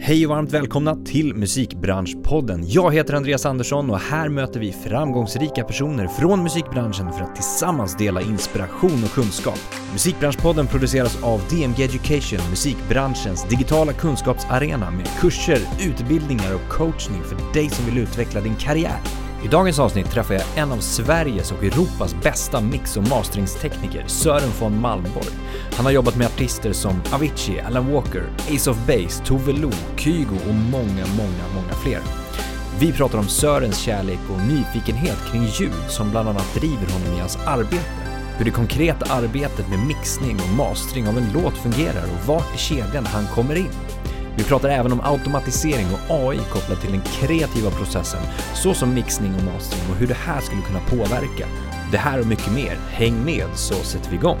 Hej och varmt välkomna till Musikbranschpodden. Jag heter Andreas Andersson och här möter vi framgångsrika personer från musikbranschen för att tillsammans dela inspiration och kunskap. Musikbranschpodden produceras av DMG Education, musikbranschens digitala kunskapsarena med kurser, utbildningar och coachning för dig som vill utveckla din karriär. I dagens avsnitt träffar jag en av Sveriges och Europas bästa mix och masteringstekniker, Sören von Malmborg. Han har jobbat med artister som Avicii, Alan Walker, Ace of Base, Tove Lo, Kygo och många, många, många fler. Vi pratar om Sörens kärlek och nyfikenhet kring ljud som bland annat driver honom i hans arbete. Hur det konkreta arbetet med mixning och mastering av en låt fungerar och vart i kedjan han kommer in. Vi pratar även om automatisering och AI kopplat till den kreativa processen, såsom mixning och mastering och hur det här skulle kunna påverka. Det här och mycket mer. Häng med så sätter vi igång.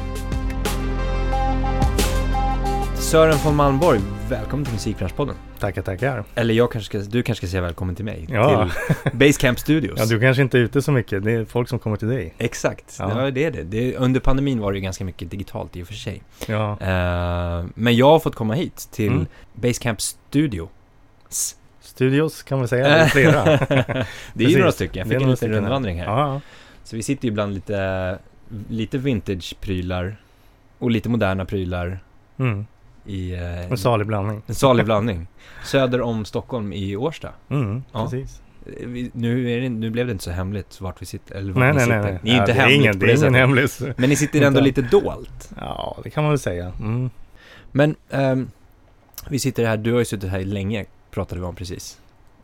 Sören von Malmborg, välkommen till Musikbranschpodden. Tackar, tackar. Eller jag kanske ska, du kanske ska säga välkommen till mig, Ja. till Basecamp Studios. Ja, du kanske inte är ute så mycket. Det är folk som kommer till dig. Exakt, Ja. ja. det är det. det. Under pandemin var det ju ganska mycket digitalt i och för sig. Ja, Eh, men jag har fått komma hit till Mm. Basecamp Studio. studios kan man säga. Det är flera. det är ju några stycken, jag fick en liten rundvandring här. Ja, Så vi sitter ju bland lite, lite vintage-prylar och lite moderna prylar mm. I eh, en salig blandning. en salig blandning. Söder om Stockholm i Årsta. Mm, Ja. precis. Eh, Vi, nu, är det, nu blev det inte så hemligt vart vi sitter, eller vart Nej, ni nej, sitter. nej. nej. Ni är ju inte det är hemligt ingen, på det det är ingen hemlis. Men ni sitter ändå lite dolt. Ja, det kan man väl säga. Mm. Men ehm, vi sitter här, du har ju suttit här länge, pratade vi om precis.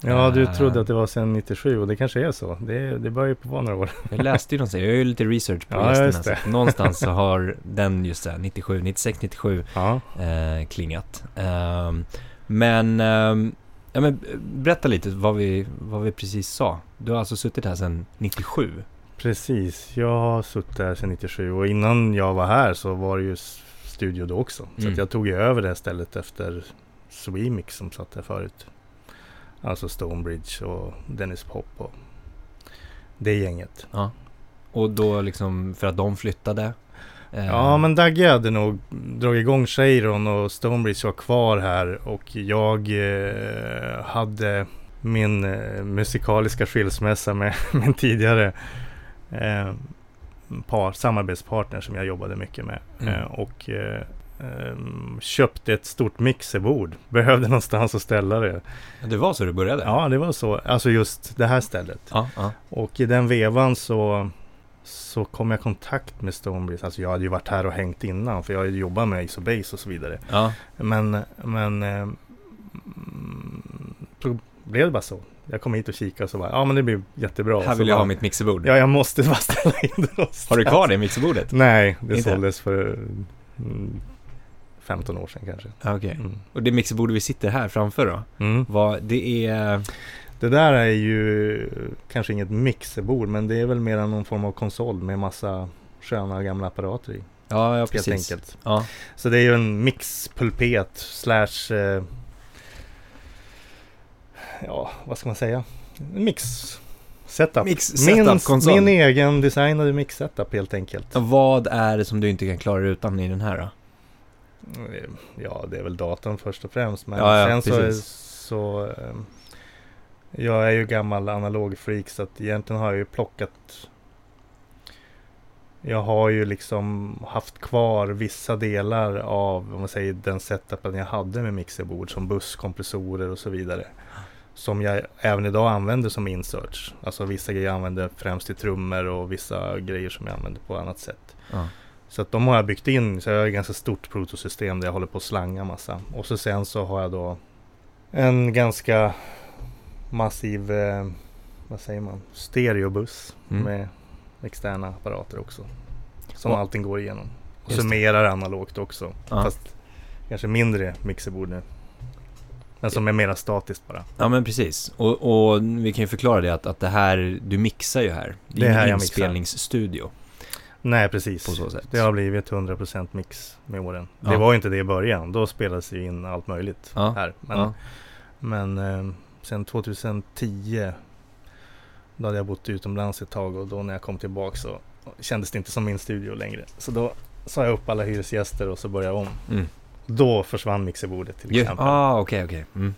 Ja, du Eh. trodde att det var sedan 97 och det kanske är så. Det, det börjar ju på några år. Jag läste ju någonstans, jag gör ju lite research på Ja, gästerna. så Någonstans så har den just där, 97, 96, 97 Ja, eh, klingat. Ehm, men, ehm, ja, men berätta lite vad vi, vad vi precis sa. Du har alltså suttit här sedan 97? precis. Jag har suttit där sedan 97 och innan jag var här så var det ju studio då också. Så Mm. jag tog ju över det här stället efter Swemix som satt där förut. Alltså Stonebridge och Dennis Pop och det gänget. Ja. Och då liksom för att de flyttade? eh, Ja men Dagge hade nog dragit igång Cheiron och Stonebridge var kvar här och jag eh, hade min eh, musikaliska skilsmässa med min tidigare eh, par, samarbetspartner som jag jobbade mycket med. Mm. Eh, och eh, köpte ett stort mixerbord. Behövde någonstans att ställa det. Det var så du började? Ja, det var så. Alltså just det här stället. Ja, ja. Och i den vevan så, så kom jag i kontakt med Stonebridge. Alltså jag hade ju varit här och hängt innan. För jag hade jobbat med Ace of Base och så vidare. ja. Men, men eh, så blev det bara så. Jag kom hit och kikade och så bara, ja men det blir jättebra. Här Så vill jag bara, ha mitt mixerbord. Ja, jag måste bara ställa in det någonstans. Har du kvar det mixerbordet? Nej, det Inte? såldes för mm, 15 år sedan kanske. Ja, Okej. Mm. Och det mixerbordet vi sitter här framför då? Mm. Vad, det är... Det där är ju kanske inget mixerbord men det är väl mer någon form av konsol med massa sköna gamla apparater i. Ja, ja Helt precis. enkelt. Ja. Så det är ju en mixpulpet slash eh, Ja, vad ska man säga? Mix setup. Mix min, setup-konsol. min egen designade mix setup helt enkelt. Vad är det som du inte kan klara utan i den här då? Ja, det är väl datorn först och främst. Men Ja, ja, sen så, precis. så eh, Jag är ju gammal analog freak så att egentligen har jag ju plockat Jag har ju liksom haft kvar vissa delar av om man säger den setupen jag hade med mixerbord som busskompressorer och så vidare. Som jag även idag använder som inserts. Alltså vissa grejer jag använder främst i trummor och vissa grejer som jag använder på annat sätt. Ja. Så att de har jag byggt in, så jag har ett ganska stort protosystem där jag håller på att slanga massa. Och så sen så har jag då en ganska massiv, eh, vad säger man, stereobuss Mm. med externa apparater också. Som Och- allting går igenom. Och Just det. summerar analogt också. Ja. Fast kanske mindre mixerbord nu. Men som är mera statiskt bara. Ja men precis. Och, och vi kan ju förklara det att, att det här, du mixar ju här. Det Det är är här ingen jag mixar. Nej precis. på så sätt. Det har blivit 100% mix med åren. Ja. Det var ju inte det i början. Då spelades det in allt möjligt Ja. här. Men, Ja. men eh, sen 2010 Då hade jag bott utomlands ett tag och då när jag kom tillbaka så kändes det inte som min studio längre. Så då sa jag upp alla hyresgäster och så började jag om. Mm. Då försvann mixerbordet till exempel. Ah, okej, okej. Mm.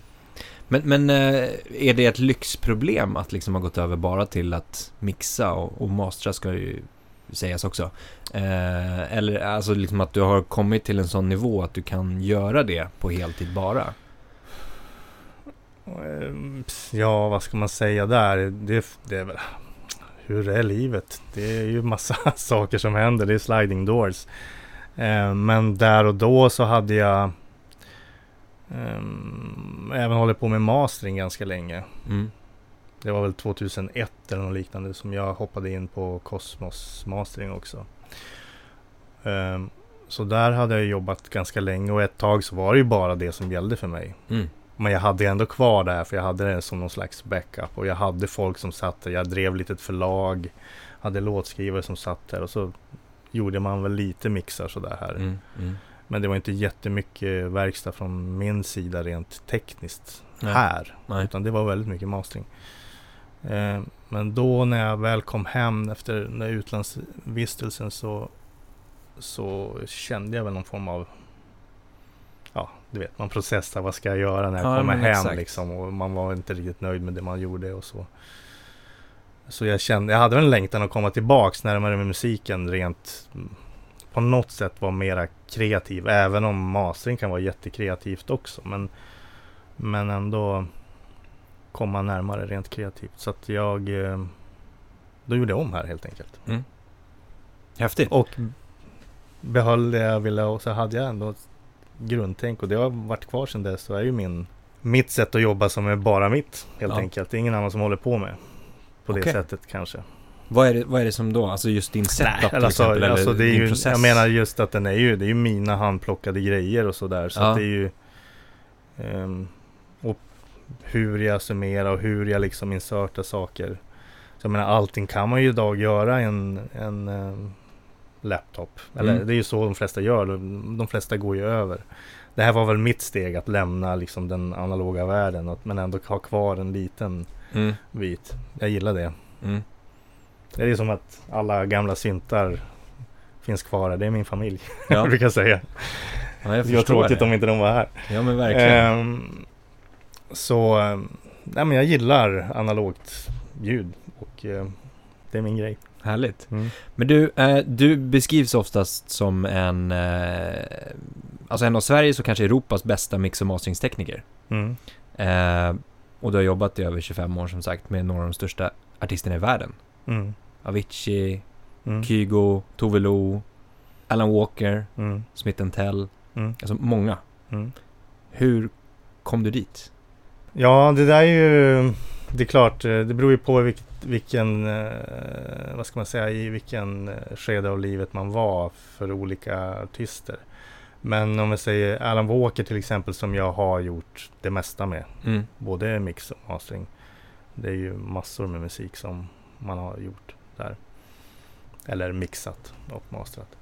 Men, men eh, är det ett lyxproblem att liksom ha gått över bara till att mixa och, och mastra ska ju sägas också? Eh, eller alltså liksom att du har kommit till en sån nivå att du kan göra det på heltid bara? Ehm, Ja, vad ska man säga där? Det, det är väl... Hur är livet? Det är ju massa saker som händer. Det är sliding doors. Ehm, Men där och då så hade jag ehm, även hållit på med mastering ganska länge. Mm. Det var väl 2001 eller något liknande som jag hoppade in på Cosmos Mastering också. Ehm, så där hade jag jobbat ganska länge och ett tag så var det ju bara det som gällde för mig. Mm. Men jag hade ändå kvar det här för jag hade det som någon slags backup och jag hade folk som satt där. Jag drev lite ett förlag, hade låtskrivare som satt där och så gjorde man väl lite mixar sådär här. Mm. Mm. Men det var inte jättemycket verkstad från min sida rent tekniskt Nej. här. Nej. Utan det var väldigt mycket mastering. Eh, men då när jag väl kom hem efter den där utlandsvistelsen så, så kände jag väl någon form av Ja, du vet, man processar vad ska jag göra när jag Ja, kommer hem exakt. liksom. Och man var inte riktigt nöjd med det man gjorde och så. Så jag kände, jag hade väl en längtan att komma tillbaks närmare med musiken rent mm, på något sätt vara mera kreativ. Även om mastering kan vara jättekreativt också. Men, men ändå komma närmare rent kreativt. Så att jag eh, då gjorde jag om här helt enkelt. Häftigt. Och behöll det jag ville och så hade jag ändå ett grundtänk och det har varit kvar sedan dess. Så är ju min, mitt sätt att jobba som är bara mitt helt Ja. enkelt. Det är ingen annan som håller på med på det Okej. sättet kanske. Vad är, det, vad är det som då? Alltså just din setup till alltså, exempel? alltså eller det är din ju, process? jag menar just att den är ju, det är ju mina handplockade grejer och sådär. Så Ja. att det är ju och hur jag summerar och hur jag liksom insertar saker. Så jag menar allting kan man ju idag göra i en, en ehm, laptop. Eller Mm. det är ju så de flesta gör. De, flesta går ju över. Det här var väl mitt steg att lämna liksom den analoga världen. Att, men ändå ha kvar en liten Mm. bit. Jag gillar det. Mm. Det är ju som att alla gamla syntar finns kvar. Det är min familj, Ja, brukar jag säga. ja, jag Det var tråkigt det. om inte de var här. Ja, men verkligen. Ehm, så, ehm, nej men jag gillar analogt ljud och eh, det är min grej. Härligt. Mm. Men du, eh, du beskrivs oftast som en, eh, alltså en av Sveriges och kanske Europas bästa mix och masteringstekniker. Mm. Eh, och du har jobbat i över 25 år som sagt med några av de största artisterna i världen. Mm. Avicii, Mm. Kygo, Tove Lo, Alan Walker, Mm. Smith Tell, Mm. alltså många. Mm. Hur kom du dit? Ja, det där är ju, det är klart, eh, det beror ju på vilk, vilken, eh, vad ska man säga, i vilken eh, skede av livet man var för olika artister. Men om vi säger Alan Walker till exempel som jag har gjort det mesta med. Mm. både mix och mastering. Det är ju massor med musik som man har gjort där. Eller mixat och masterat.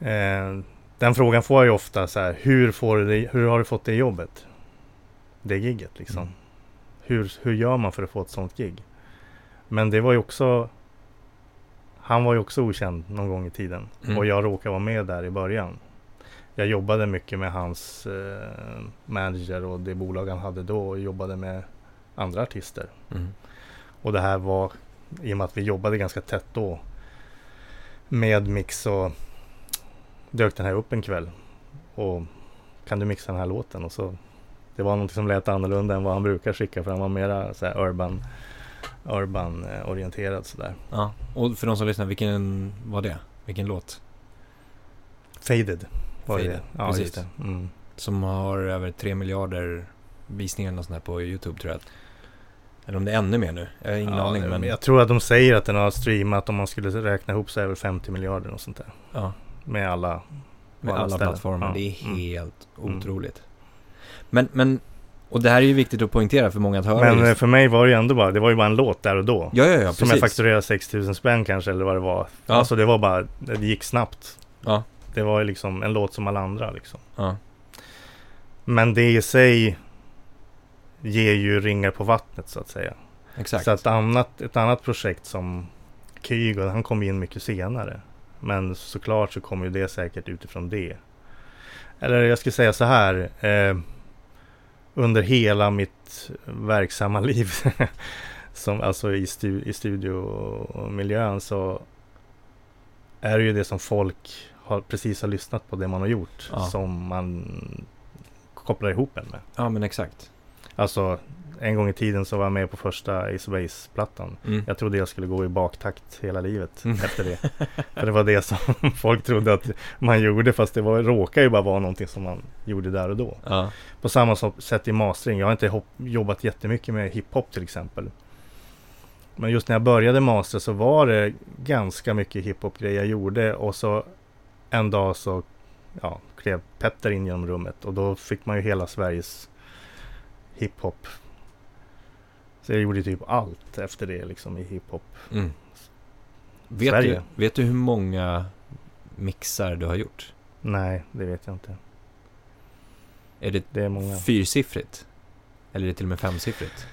Eh, den frågan får jag ju ofta så här, hur, får du det, hur har du fått det jobbet? Det gigget liksom. Mm. Hur, hur gör man för att få ett sånt gig? Men det var ju också Han var ju också okänd någon gång i tiden. Mm. Och jag råkade vara med där i början. Jag jobbade mycket med hans eh, manager och det bolag han hade då och jobbade med andra artister. Mm. Och det här var, i och med att vi jobbade ganska tätt då med mix så dök den här upp en kväll. Och kan du mixa den här låten? Och så det var något som lät annorlunda än vad han brukar skicka för han var mera så urban, urban eh, orienterad sådär. Ja, och för de som lyssnar, vilken var det? Vilken låt? Faded var Faded, det. Ja, precis. just det. Mm. Som har över 3 miljarder visningar något sånt på YouTube tror jag. Eller om det är ännu mer nu. Jag har ingen ja, aning men... Jag tror att de säger att den har streamat om man skulle räkna ihop så väl 50 miljarder och sånt där. Ja, Med alla. med alla plattformar. Ja. Det är Mm. helt Mm. otroligt. Men, men... Och det här är ju viktigt att poängtera för många att höra. Men eh, just- för mig var det ju ändå bara, det var ju bara en låt där och då. Ja, ja, ja, som jag precis. fakturerade 6000 spänn kanske eller vad det var. Ja. Alltså det var bara, det gick snabbt. Ja. Det var ju liksom en låt som alla andra liksom. Ja. Men det i sig ger ju ringar på vattnet så att säga. Exakt. Så ett annat, ett annat projekt som Kygo, han kom in mycket senare. Men såklart så kommer ju det säkert utifrån det. Eller jag skulle säga så här. Eh, under hela mitt verksamma liv. som, alltså i, stu, i studiomiljön så är det ju det som folk har, precis har lyssnat på det man har gjort. Ja. Som man kopplar ihop en med. Ja, men exakt. Alltså en gång i tiden så var jag med på första Ace of Base-plattan. Mm. Jag trodde jag skulle gå i baktakt hela livet Mm. efter det. För det var det som folk trodde att man gjorde fast det var, råkade ju bara vara någonting som man gjorde där och då. Ja. På samma sätt i mastering. Jag har inte hop- jobbat jättemycket med hiphop till exempel. Men just när jag började mastra så var det ganska mycket hiphop-grejer jag gjorde och så en dag så ja, klev Petter in genom rummet och då fick man ju hela Sveriges hiphop. Så jag gjorde typ allt efter det liksom i hiphop. Mm. Vet, du, Sverige. vet du hur många mixar du har gjort? Nej, det vet jag inte. Är det Det är många. fyrsiffrigt? Eller är det till och med femsiffrigt?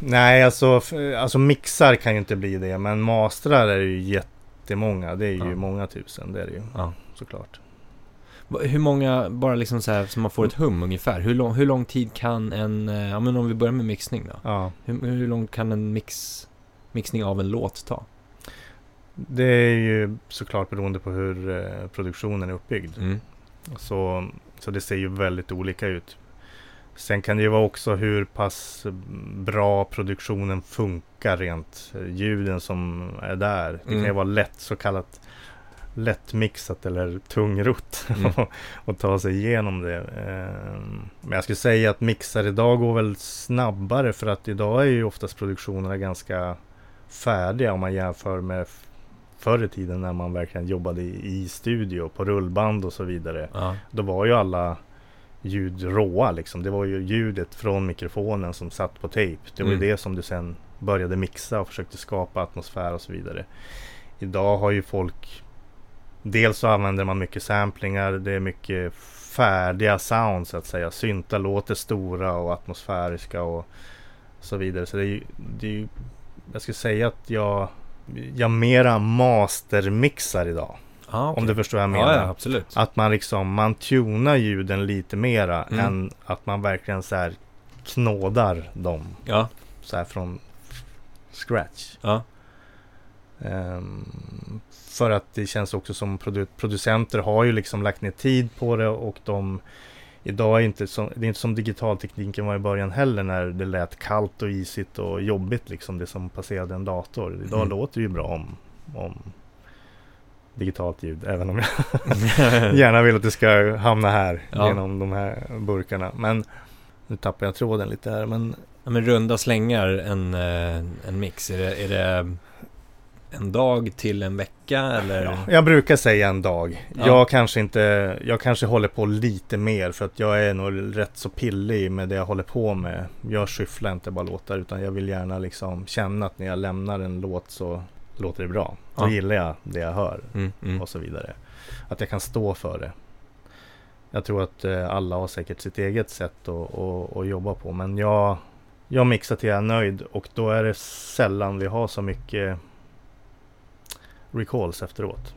Nej, alltså, alltså mixar kan ju inte bli det. Men mastrar är ju jättemånga. Det är ju Ja. många tusen. Det är det ju Ja. såklart. Hur många, bara liksom så här så man får ett hum ungefär. Hur lång, hur lång tid kan en, eh, ja men om vi börjar med mixning då. Ja, Hur, hur lång kan en mix, mixning av en låt ta? det är ju såklart beroende på hur eh, produktionen är uppbyggd. Mm. Så, så det ser ju väldigt olika ut. Sen kan det ju vara också hur pass bra produktionen funkar rent. eh, Ljuden som är där. Det kan ju Mm. vara lätt så kallat lättmixat eller tungrott Mm. och ta sig igenom det. Ehm, Men jag skulle säga att mixar idag går väl snabbare för att idag är ju oftast produktionerna ganska färdiga om man jämför med förr i tiden när man verkligen jobbade i, i studio på rullband och så vidare. Ja. Då var ju alla ljud råa liksom. Det var ju ljudet från mikrofonen som satt på tejp. Det var Mm. ju det som du sen började mixa och försökte skapa atmosfär och så vidare. Idag har ju folk Dels så använder man mycket samplingar. Det är mycket färdiga sound så att säga. Syntar låter stora och atmosfäriska och så vidare. Så det är ju, det är ju jag skulle säga att jag jag mera mastermixar idag. Ja, okej. Om du förstår vad jag menar. ja, ja. Att man liksom, man tunar ljuden lite mera Mm. än att man verkligen så här knådar dem Ja, så här från scratch. ja. Ehm, för att det känns också som produ- producenter har ju liksom lagt ner tid på det och de Idag är inte som, det är inte som digitaltekniken var i början heller när det lät kallt och isigt och jobbigt liksom det som passerade en dator. Idag Mm. låter det ju bra om, om digitalt ljud även om jag gärna vill att det ska hamna här Ja. genom de här burkarna. Men nu tappar jag tråden lite här. Men ja, men runda slängar en, eh, en mix. Är det, är det en dag till en vecka eller? ja, jag brukar säga en dag. Ja. Jag kanske inte, jag kanske håller på lite mer för att jag är nog rätt så pillig med det jag håller på med. Jag skyfflar inte bara låtar utan jag vill gärna liksom känna att när jag lämnar en låt så låter det bra. Då Ja. gillar jag det jag hör Mm, mm. och så vidare. Att jag kan stå för det. Jag tror att eh, alla har säkert sitt eget sätt att, att, att jobba på. Men jag, jag mixar till jag är nöjd och då är det sällan vi har så mycket recalls efteråt.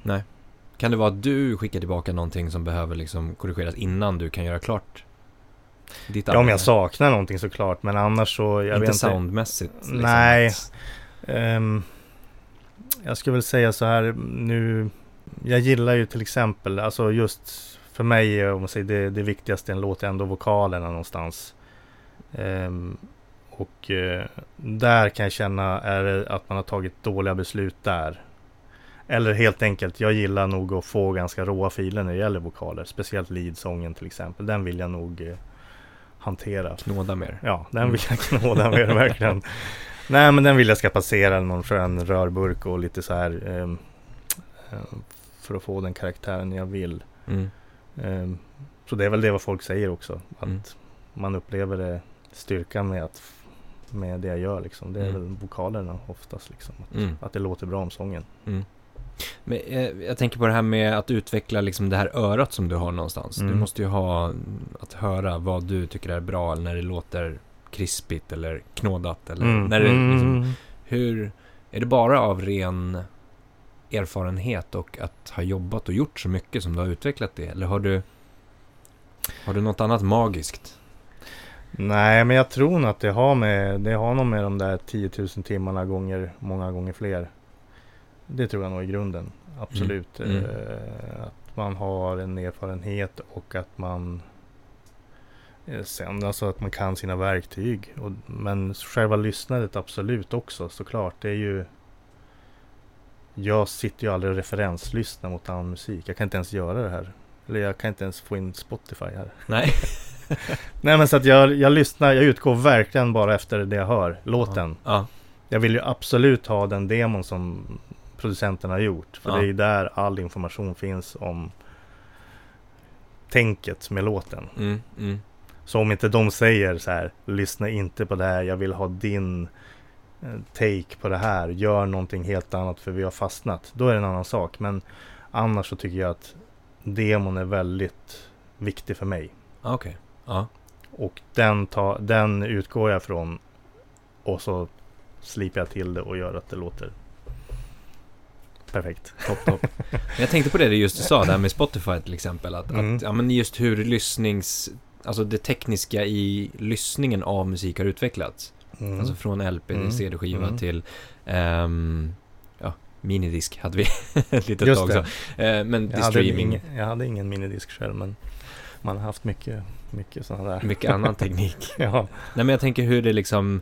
Kan det vara att du skickar tillbaka någonting som behöver liksom korrigeras innan du kan göra klart ditt Ja, om jag saknar någonting såklart. Men annars så... Jag inte soundmässigt? Liksom. Nej. Ehm, jag skulle väl säga så här nu. Jag gillar ju till exempel, alltså just för mig, om man säger det, det viktigaste i en låt är ändå vokalerna någonstans. Ehm, och eh, där kan jag känna är det att man har tagit dåliga beslut där. Eller helt enkelt, jag gillar nog att få ganska råa filer när det gäller vokaler. Speciellt leadsången till exempel. Den vill jag nog eh, hantera. Knåda mer? Ja, den Mm. vill jag knåda med verkligen. Nej, men den vill jag ska passera någon skön rörburk och lite så här eh, för att få den karaktären jag vill. Mm. Ehm, så det är väl det vad folk säger också. Att Mm. man upplever det, styrkan med, att, med det jag gör. Liksom. Det är Mm. väl vokalerna oftast. Liksom. Att, Mm. att det låter bra om sången. Men, eh, jag tänker på det här med att utveckla liksom det här örat som du har någonstans. Du Mm. måste ju ha att höra vad du tycker är bra eller när det låter krispigt eller knådat. Eller Mm. när det, liksom, Mm. hur, är det bara av ren erfarenhet och att ha jobbat och gjort så mycket som du har utvecklat det? Eller har du, Har du något annat magiskt? Nej, men jag tror nog att det har med, det har nog med de där 10 000 timmarna gånger, många gånger fler. Det tror jag nog i grunden, absolut. Mm. Mm. Eh, att man har en erfarenhet och att man eh, sen alltså att man kan sina verktyg. Och, men själva lyssnandet absolut också såklart. Det är ju jag sitter ju aldrig och referenslyssnar mot annan musik. Jag kan inte ens göra det här. Eller jag kan inte ens få in Spotify här. Nej. Nej men så att jag, jag lyssnar, jag utgår verkligen bara efter det jag hör, låten. Ja. ja. Jag vill ju absolut ha den demon som producenterna har gjort. För Ja. det är ju där all information finns om tänket med låten. Mm, mm. Så om inte de säger så här, lyssna inte på det här, jag vill ha din eh, take på det här, gör någonting helt annat för vi har fastnat. Då är det en annan sak. Men annars så tycker jag att demon är väldigt viktig för mig. Ja, Okej. Ja. Och den, ta, den utgår jag från och så slipar jag till det och gör att det låter perfekt. Topp, topp. Jag tänkte på det du just sa, det här med Spotify till exempel. Att, Mm. att ja, men just hur lyssnings... Alltså det tekniska i lyssningen av musik har utvecklats. Mm. Alltså från LP till Mm. CD-skiva Mm. till... ehm, ja, minidisk hade vi ett litet Just tag så. Eh, men till jag, hade streaming. ingen, jag hade ingen minidisk själv men man har haft mycket, mycket sådana där. Mycket annan teknik. Ja. Nej men jag tänker hur det liksom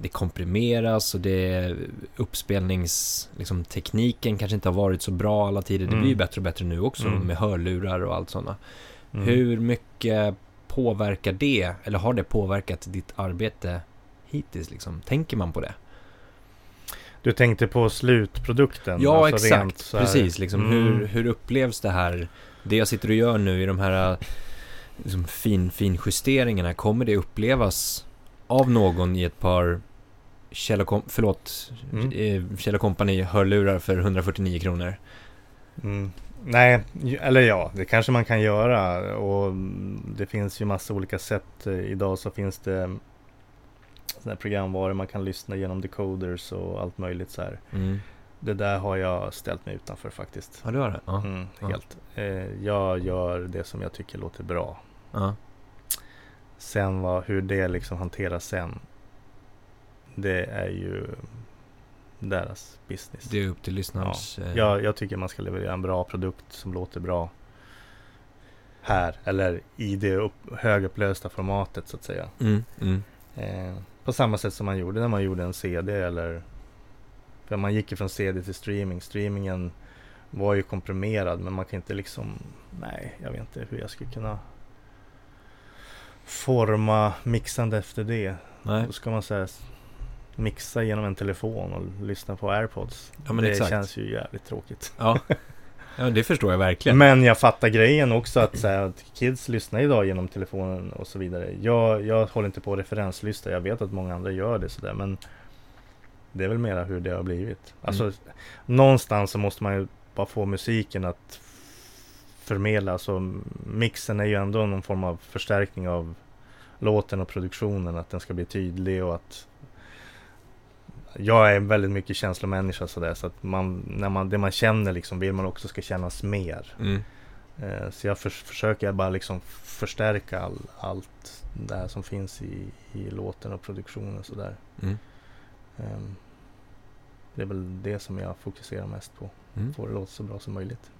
det komprimeras och det uppspelnings liksom, kanske inte har varit så bra alla tider. Det Mm. blir ju bättre och bättre nu också Mm. med hörlurar och allt sådana. Mm. Hur mycket påverkar det, eller har det påverkat ditt arbete hittills liksom? Tänker man på det? Du tänkte på slutprodukten? Ja, alltså exakt. Precis, liksom Mm. hur, hur upplevs det här? Det jag sitter och gör nu i de här liksom, fin, finjusteringarna, kommer det upplevas av någon i ett par Kjell och, förlåt, Mm. eh, Kjell Company hörlurar för 149 kronor? Mm. Nej, eller ja, det kanske man kan göra och mm, det finns ju massa olika sätt. Eh, Idag så finns det såna här programvaror man kan lyssna genom decoders och allt möjligt så här. Mm. Det där har jag ställt mig utanför faktiskt. Ja, du har det? Ja. Mm, ja. helt. Eh, jag gör det som jag tycker låter bra. ja. Sen vad, hur det liksom hanteras sen. Det är ju deras business. Det är upp till lyssnarens... eh, Jag, jag tycker man ska leverera en bra produkt som låter bra här. Eller i det upp, högupplösta formatet så att säga. Mm, mm. Eh, på samma sätt som man gjorde när man gjorde en CD eller för man gick ju från CD till streaming. Streamingen var ju komprimerad men man kan inte liksom Nej, jag vet inte hur jag skulle kunna forma mixande efter det. Nej. Då ska man säga mixa genom en telefon och lyssna på airpods. Ja, det exakt. känns ju jävligt tråkigt. Ja. ja, det förstår jag verkligen. Men jag fattar grejen också att, så här, att kids lyssnar idag genom telefonen och så vidare. Jag, jag håller inte på att referenslyssna. Jag vet att många andra gör det sådär. Men det är väl mera hur det har blivit. Alltså Mm. någonstans så måste man ju bara få musiken att förmedla. Alltså mixen är ju ändå någon form av förstärkning av låten och produktionen. Att den ska bli tydlig och att jag är väldigt mycket känslomänniska sådär. Så att man, när man, det man känner liksom vill man också ska kännas mer. Mm. Eh, Så jag förs- försöker bara liksom förstärka all, allt det här som finns i, i låten och produktionen och sådär. Mm. Ehm, Det är väl det som jag fokuserar mest på. Mm. Få det låta så bra som möjligt.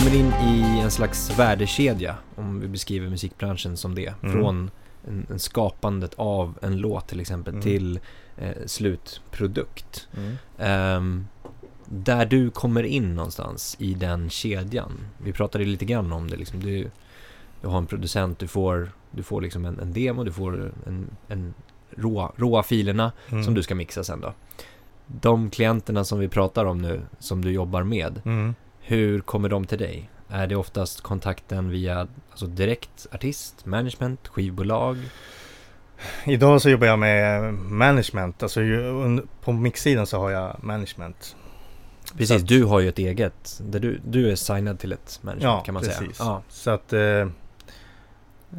Kommer in i en slags värdekedja, om vi beskriver musikbranschen som det. Mm. Från en, en skapandet av en låt till exempel Mm. till eh, slutprodukt. Ehm, där du kommer in någonstans i den kedjan. Vi pratade lite grann om det. Liksom. Du, du har en producent, du får, du får liksom en, en demo, du får en, en råa, råa filerna Mm. som du ska mixa sen då. De klienterna som vi pratar om nu, som du jobbar med, Mm. Hur kommer de till dig? Är det oftast kontakten via alltså direkt artist, management, skivbolag? Idag så jobbar jag med management. Alltså på mixsidan så har jag management. Precis, att- du har ju ett eget, där du, du är signad till ett management Ja, kan man precis. säga. Ja, Så att eh,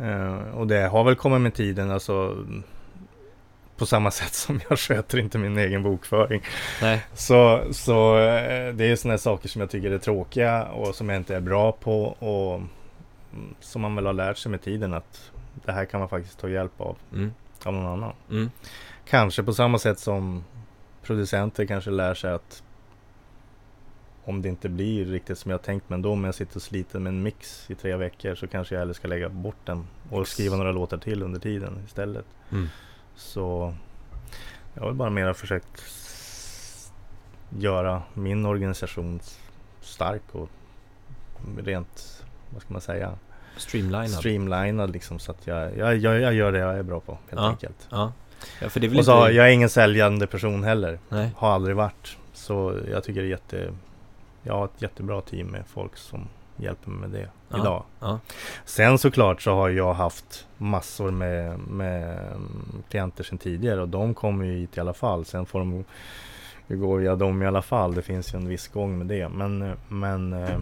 eh, och det har väl kommit med tiden. Alltså på samma sätt som jag sköter inte min egen bokföring. Nej. Så, så eh, det är sådana saker som jag tycker är tråkiga och som jag inte är bra på och mm, som man väl har lärt sig med tiden att det här kan man faktiskt ta hjälp av, Mm. av någon annan. Mm. Kanske på samma sätt som producenter kanske lär sig att om det inte blir riktigt som jag tänkt men då om jag sitter och sliter med en mix i tre veckor så kanske jag hellre ska lägga bort den och skriva några låtar till under tiden istället. Mm. Så jag har bara mera försökt göra min organisation stark och rent, vad ska man säga, Streamlinad. streamlinad liksom så att jag, jag, jag, gör det jag är bra på helt Ja. enkelt. ja. ja, för det väl Och så, inte... jag är ingen säljande person heller. Nej. Har aldrig varit. Så jag tycker det är jätte... Jag har ett jättebra team med folk som hjälper mig med det Ja, idag. ja. Sen såklart så har jag haft massor med, med klienter sedan tidigare och de kommer ju hit i alla fall. Sen får de gå via dem i alla fall. Det finns ju en viss gång med det. Men, men eh,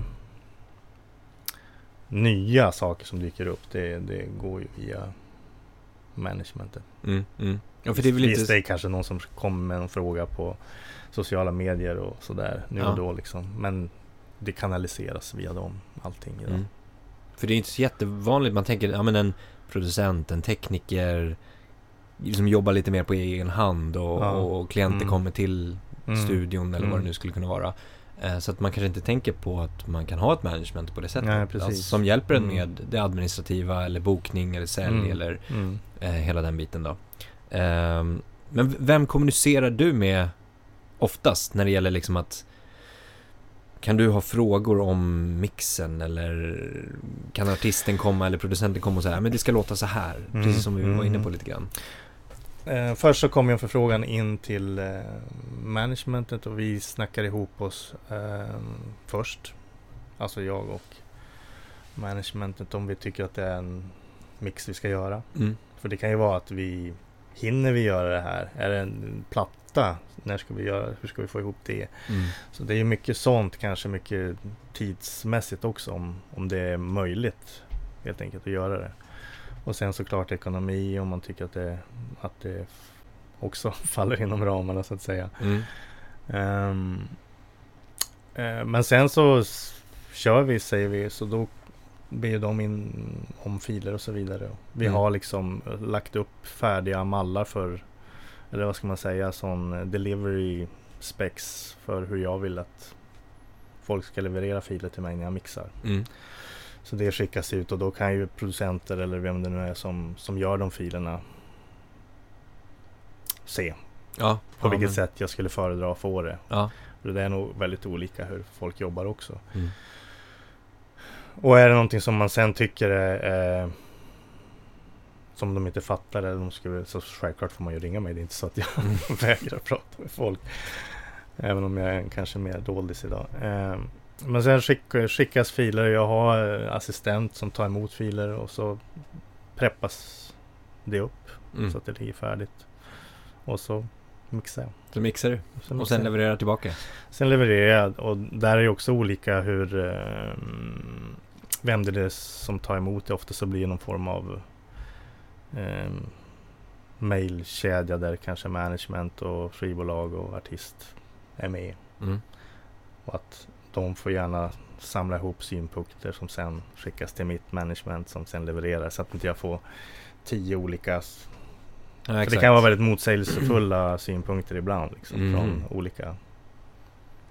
nya saker som dyker upp det, det går ju via managementet. Mm. Mm. Ja, för det är väl Visst, inte... det är kanske någon som kommer med en fråga på sociala medier och sådär nu Ja. och då liksom. Men det kanaliseras via dem, allting idag. Mm. För det är inte så jättevanligt. Man tänker, ja men en producent, en tekniker som jobbar lite mer på egen hand och, Ja. och klienter Mm. kommer till Mm. studion eller vad det Mm. nu skulle kunna vara. Eh, Så att man kanske inte tänker på att man kan ha ett management på det sättet. Nej. Alltså, som hjälper en Mm. med det administrativa eller bokning eller sälj Mm. eller Mm. eh, hela den biten då. Ehm, men vem kommunicerar du med oftast när det gäller liksom att kan du ha frågor om mixen eller kan artisten komma eller producenten komma och säga men det ska låta så här, Mm, precis som vi var inne mm. på lite grann. Eh, först så kom en förfrågan in till eh, managementet och vi snackar ihop oss eh, först. Alltså jag och managementet om vi tycker att det är en mix vi ska göra. Mm. För det kan ju vara att vi hinner vi göra det här? Är det en platta? När ska vi göra? Hur ska vi få ihop det? Mm. Så det är ju mycket sånt, kanske mycket tidsmässigt också om, om det är möjligt helt enkelt att göra det. Och sen såklart ekonomi om man tycker att det, att det också faller inom ramarna så att säga. Mm. Ehm, eh, men sen så kör vi säger vi så då ber de in om filer och så vidare. Vi Mm. har liksom eh, lagt upp färdiga mallar för eller vad ska man säga sån eh, delivery specs för hur jag vill att folk ska leverera filer till mig när jag mixar. Mm. Så det skickas ut och då kan ju producenter eller vem det nu är som, som gör de filerna se Ja, på ja, vilket men- sätt jag skulle föredra att få det. Ja. För det är nog väldigt olika hur folk jobbar också. Mm. Och är det någonting som man sen tycker är eh, som de inte fattar eller de skulle, så självklart får man ju ringa mig. Det är inte så att jag Mm. vägrar prata med folk. Även om jag är kanske mer doldis idag. Eh, men sen skick, skickas filer. Jag har eh, assistent som tar emot filer och så preppas det upp Mm. så att det ligger färdigt. Och så mixar jag. Så mixar du och mixar sen jag. levererar tillbaka. Sen levererar jag och där är ju också olika hur eh, vem det är som tar emot det. Ofta så blir det någon form av eh, mailkedja där kanske management och skivbolag och artist är med. Mm. Och att de får gärna samla ihop synpunkter som sen skickas till mitt management som sen levererar så att inte jag får tio olika Ja, för det kan vara väldigt motsägelsefulla synpunkter ibland liksom, Mm. från olika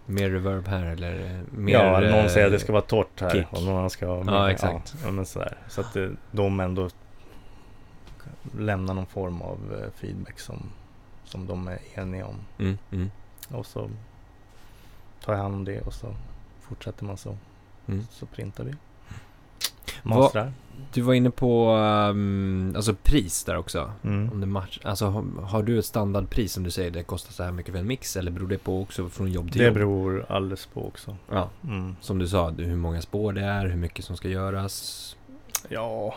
Mer reverb här eller eh, mer... ja, någon eh, säger att det ska vara torrt här kick. och någon annan ska ha Ja, mer- exakt. Ja, men sådär. Så att eh, de ändå lämnar någon form av eh, feedback som, som de är eniga om. Mm, mm, Och så tar jag hand om det och så fortsätter man så. mm. Så printar vi. Mastrar. Du var inne på um, alltså pris där också. Mm. Om det match, alltså, har, har du ett standardpris som du säger det kostar så här mycket för en mix eller beror det på också från jobb till Det jobb? beror alldeles på också. Ja, Mm. som du sa, hur många spår det är, hur mycket som ska göras. Ja,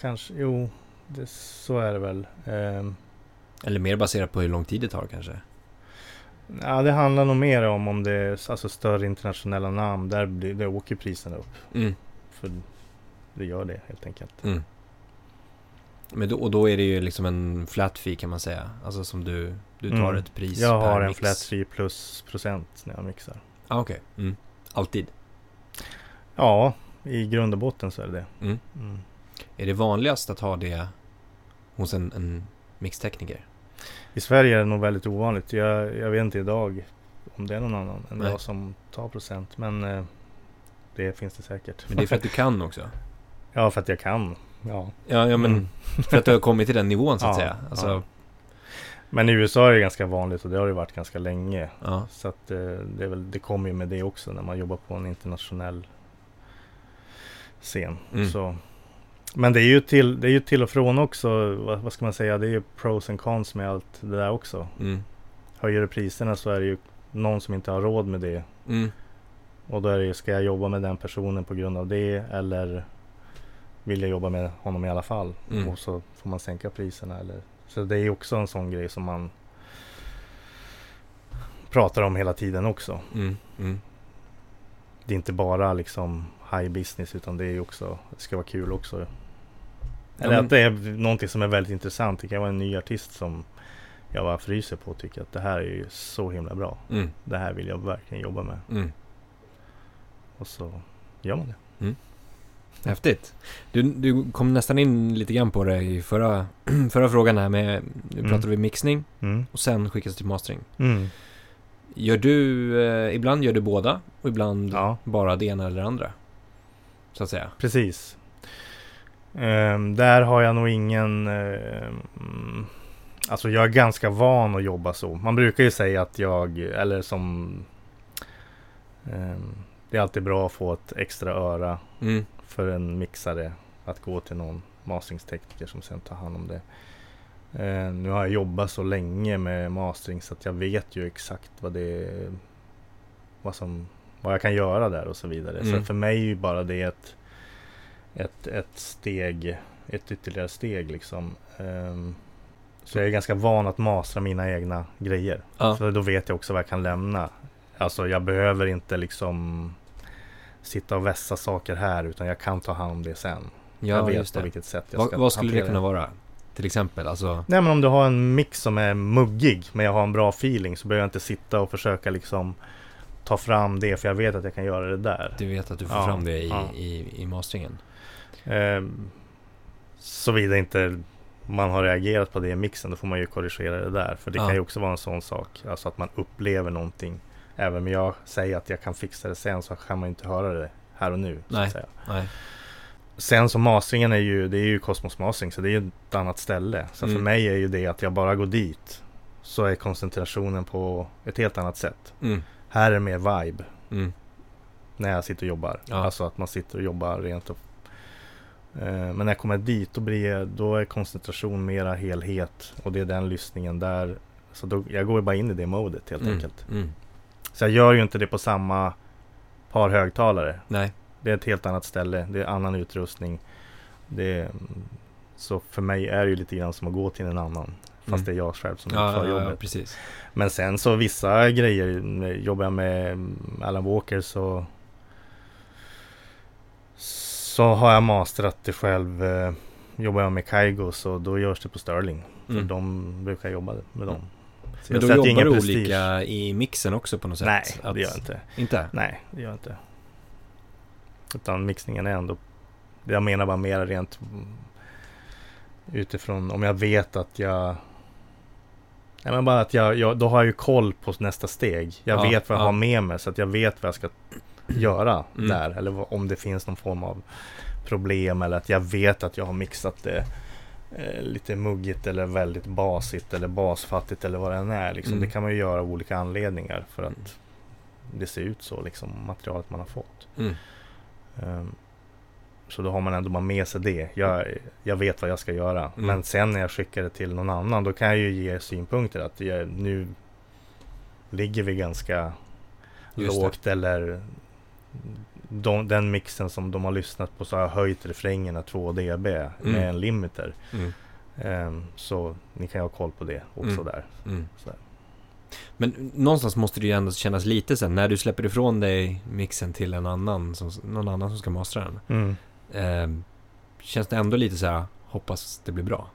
kanske. Jo, det, så är det väl. Ehm, Eller mer baserat på hur lång tid det tar kanske. Ja, det handlar nog mer om om det är alltså, större internationella namn. Där, blir, där åker priserna upp. Mm, För det gör det helt enkelt. mm. Men då, och då är det ju liksom en flat fee kan man säga. Alltså som du, du tar Mm. ett pris Jag per har en mix. flat fee plus procent när jag mixar. Ah, okej. Mm. Alltid. Ja, i grund och botten så är det det. Mm. Mm. Är det vanligast att ha det hos en, en mixtekniker? I Sverige är det nog väldigt ovanligt. Jag, jag vet inte idag om det är någon annan än Nej. jag som tar procent. Men eh, det finns det säkert. Men det är för att du kan också. ja, för att jag kan. Ja. Ja, ja men Mm. för att du har kommit till den nivån så att Ja, säga. Alltså, ja. Men i USA är det ganska vanligt och det har det varit ganska länge. ja. Så att eh, det, är väl, det kommer ju med det också när man jobbar på en internationell scen. Mm. Så. Men det är, ju till, det är ju till och från också. Vad, vad ska man säga? Det är ju pros and cons med allt det där också. Mm. Höjer du priserna så är det ju någon som inte har råd med det. Mm. Och då är det ju, ska jag jobba med den personen på grund av det eller vill jag jobba med honom i alla fall? Mm. Och så får man sänka priserna eller Så det är ju också en sån grej som man pratar om hela tiden också. Mm. Mm. Det är inte bara liksom high business utan det är ju också, det ska vara kul också. Ja, Eller men- att det är någonting som är väldigt intressant. Det kan vara en ny artist som jag bara fryser på och tycker att det här är ju så himla bra. Mm. Det här vill jag verkligen jobba med. Mm. Och så gör man det. Häftigt. Du, du kom nästan in lite grann på det i förra, förra frågan här med, nu Mm. pratade vi mixning Mm. och sen skickas till mastering. Mm. Gör du, eh, ibland gör du båda och ibland Ja. bara det ena eller det andra? Så att säga. Precis. Ehm, där har jag nog ingen... ehm, alltså jag är ganska van att jobba så. Man brukar ju säga att jag, eller som... ehm, det är alltid bra att få ett extra öra Mm. för en mixare. Att gå till någon masteringstekniker som sen tar hand om det. Nu har jag jobbat så länge med mastering så att jag vet ju exakt vad det vad, som, vad jag kan göra där och så vidare. Mm. Så för mig är ju bara det ett, ett, ett steg, ett ytterligare steg liksom. Ehm, så jag är ganska van att mastra mina egna grejer. Ja. Så då vet jag också vad jag kan lämna. Alltså jag behöver inte liksom sitta och vässa saker här utan jag kan ta hand om det sen. jag Ja, vet just på vilket sätt jag Vad, ska vad skulle det kunna vara? Till exempel, alltså... Nej men om du har en mix som är muggig men jag har en bra feeling så behöver jag inte sitta och försöka liksom ta fram det för jag vet att jag kan göra det där. Du vet att du får Ja, fram det i, ja. i, i masteringen. Ehm, Såvida inte man har reagerat på det i mixen då får man ju korrigera det där. För det Ja. kan ju också vara en sån sak. Alltså att man upplever någonting. Även om jag säger att jag kan fixa det sen så kan man ju inte höra det här och nu. Så Nej. Nej. Sen så masteringen är ju, det är ju Cosmos Mastering så det är ju ett annat ställe. Så Mm. för mig är ju det att jag bara går dit. Så är koncentrationen på ett helt annat sätt. Mm. Här är mer vibe Mm. när jag sitter och jobbar. Ja. Alltså att man sitter och jobbar rent upp. Eh, Men när jag kommer dit då, blir då är koncentration mera helhet. Och det är den lyssningen där. Så då, jag går bara in i det modet helt Mm. enkelt. Mm. Så jag gör ju inte det på samma par högtalare. Nej. Det är ett helt annat ställe. Det är annan utrustning. Det är, så för mig är det ju lite grann som att gå till en annan. Fast Mm. det är jag själv som Ja, utför ja, ja, jobbet. precis. Men sen så vissa grejer, jobbar jag med Alan Walker så så har jag masterat det själv. eh, Jobbar jag med Kaigo så då görs det på Sterling. För Mm. de brukar jobba med dem. Så Men då jobbar du olika i mixen också på något sätt? Nej, Att- det gör jag inte. Inte? Nej, det gör jag inte. Utan mixningen är ändå Jag menar bara mer rent mm, Utifrån om jag vet att jag Nej men bara att jag, jag Då har jag ju koll på nästa steg Jag Ja, vet vad jag ja. har med mig så att jag vet vad jag ska Göra Mm. där Eller om det finns någon form av Problem eller att jag vet att jag har mixat det eh, Lite muggigt eller väldigt basigt eller basfattigt eller vad det än är liksom. Mm. Det kan man ju göra av olika anledningar för att det ser ut så, liksom, materialet man har fått. Mm. Ehm, så då har man ändå bara med sig det. Jag, jag vet vad jag ska göra. Mm. Men sen när jag skickar det till någon annan, då kan jag ju ge synpunkter. Att jag, nu ligger vi ganska Just det. lågt eller de, den mixen som de har lyssnat på så har jag höjt refrängerna 2 dB Mm. med en limiter. Mm. Ehm, så ni kan ju ha koll på det också Mm. där. Mm. Sådär. Men någonstans måste det ju ändå kännas lite sen när du släpper ifrån dig mixen till en annan, som, någon annan som ska mastra den. Mm. Eh, känns det ändå lite så här, hoppas det blir bra?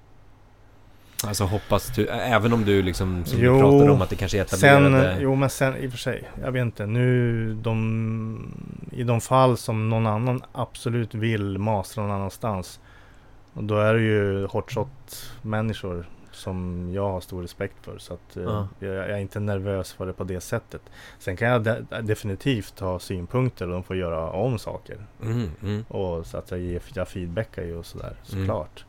Alltså hoppas du, även om du liksom som Jo, du pratade om att det kanske är etablerade... Sen, jo men sen i och för sig, jag vet inte, nu de, i de fall som någon annan absolut vill mastra någon annanstans. Då är det ju hotshot-människor som jag har stor respekt för. Så att eh, Ja. jag, jag är inte nervös för det på det sättet. Sen kan jag de, definitivt ha synpunkter och de får göra om saker. Mm, mm, Och så att jag, ger, jag feedbackar ju och sådär, Mm. såklart. Så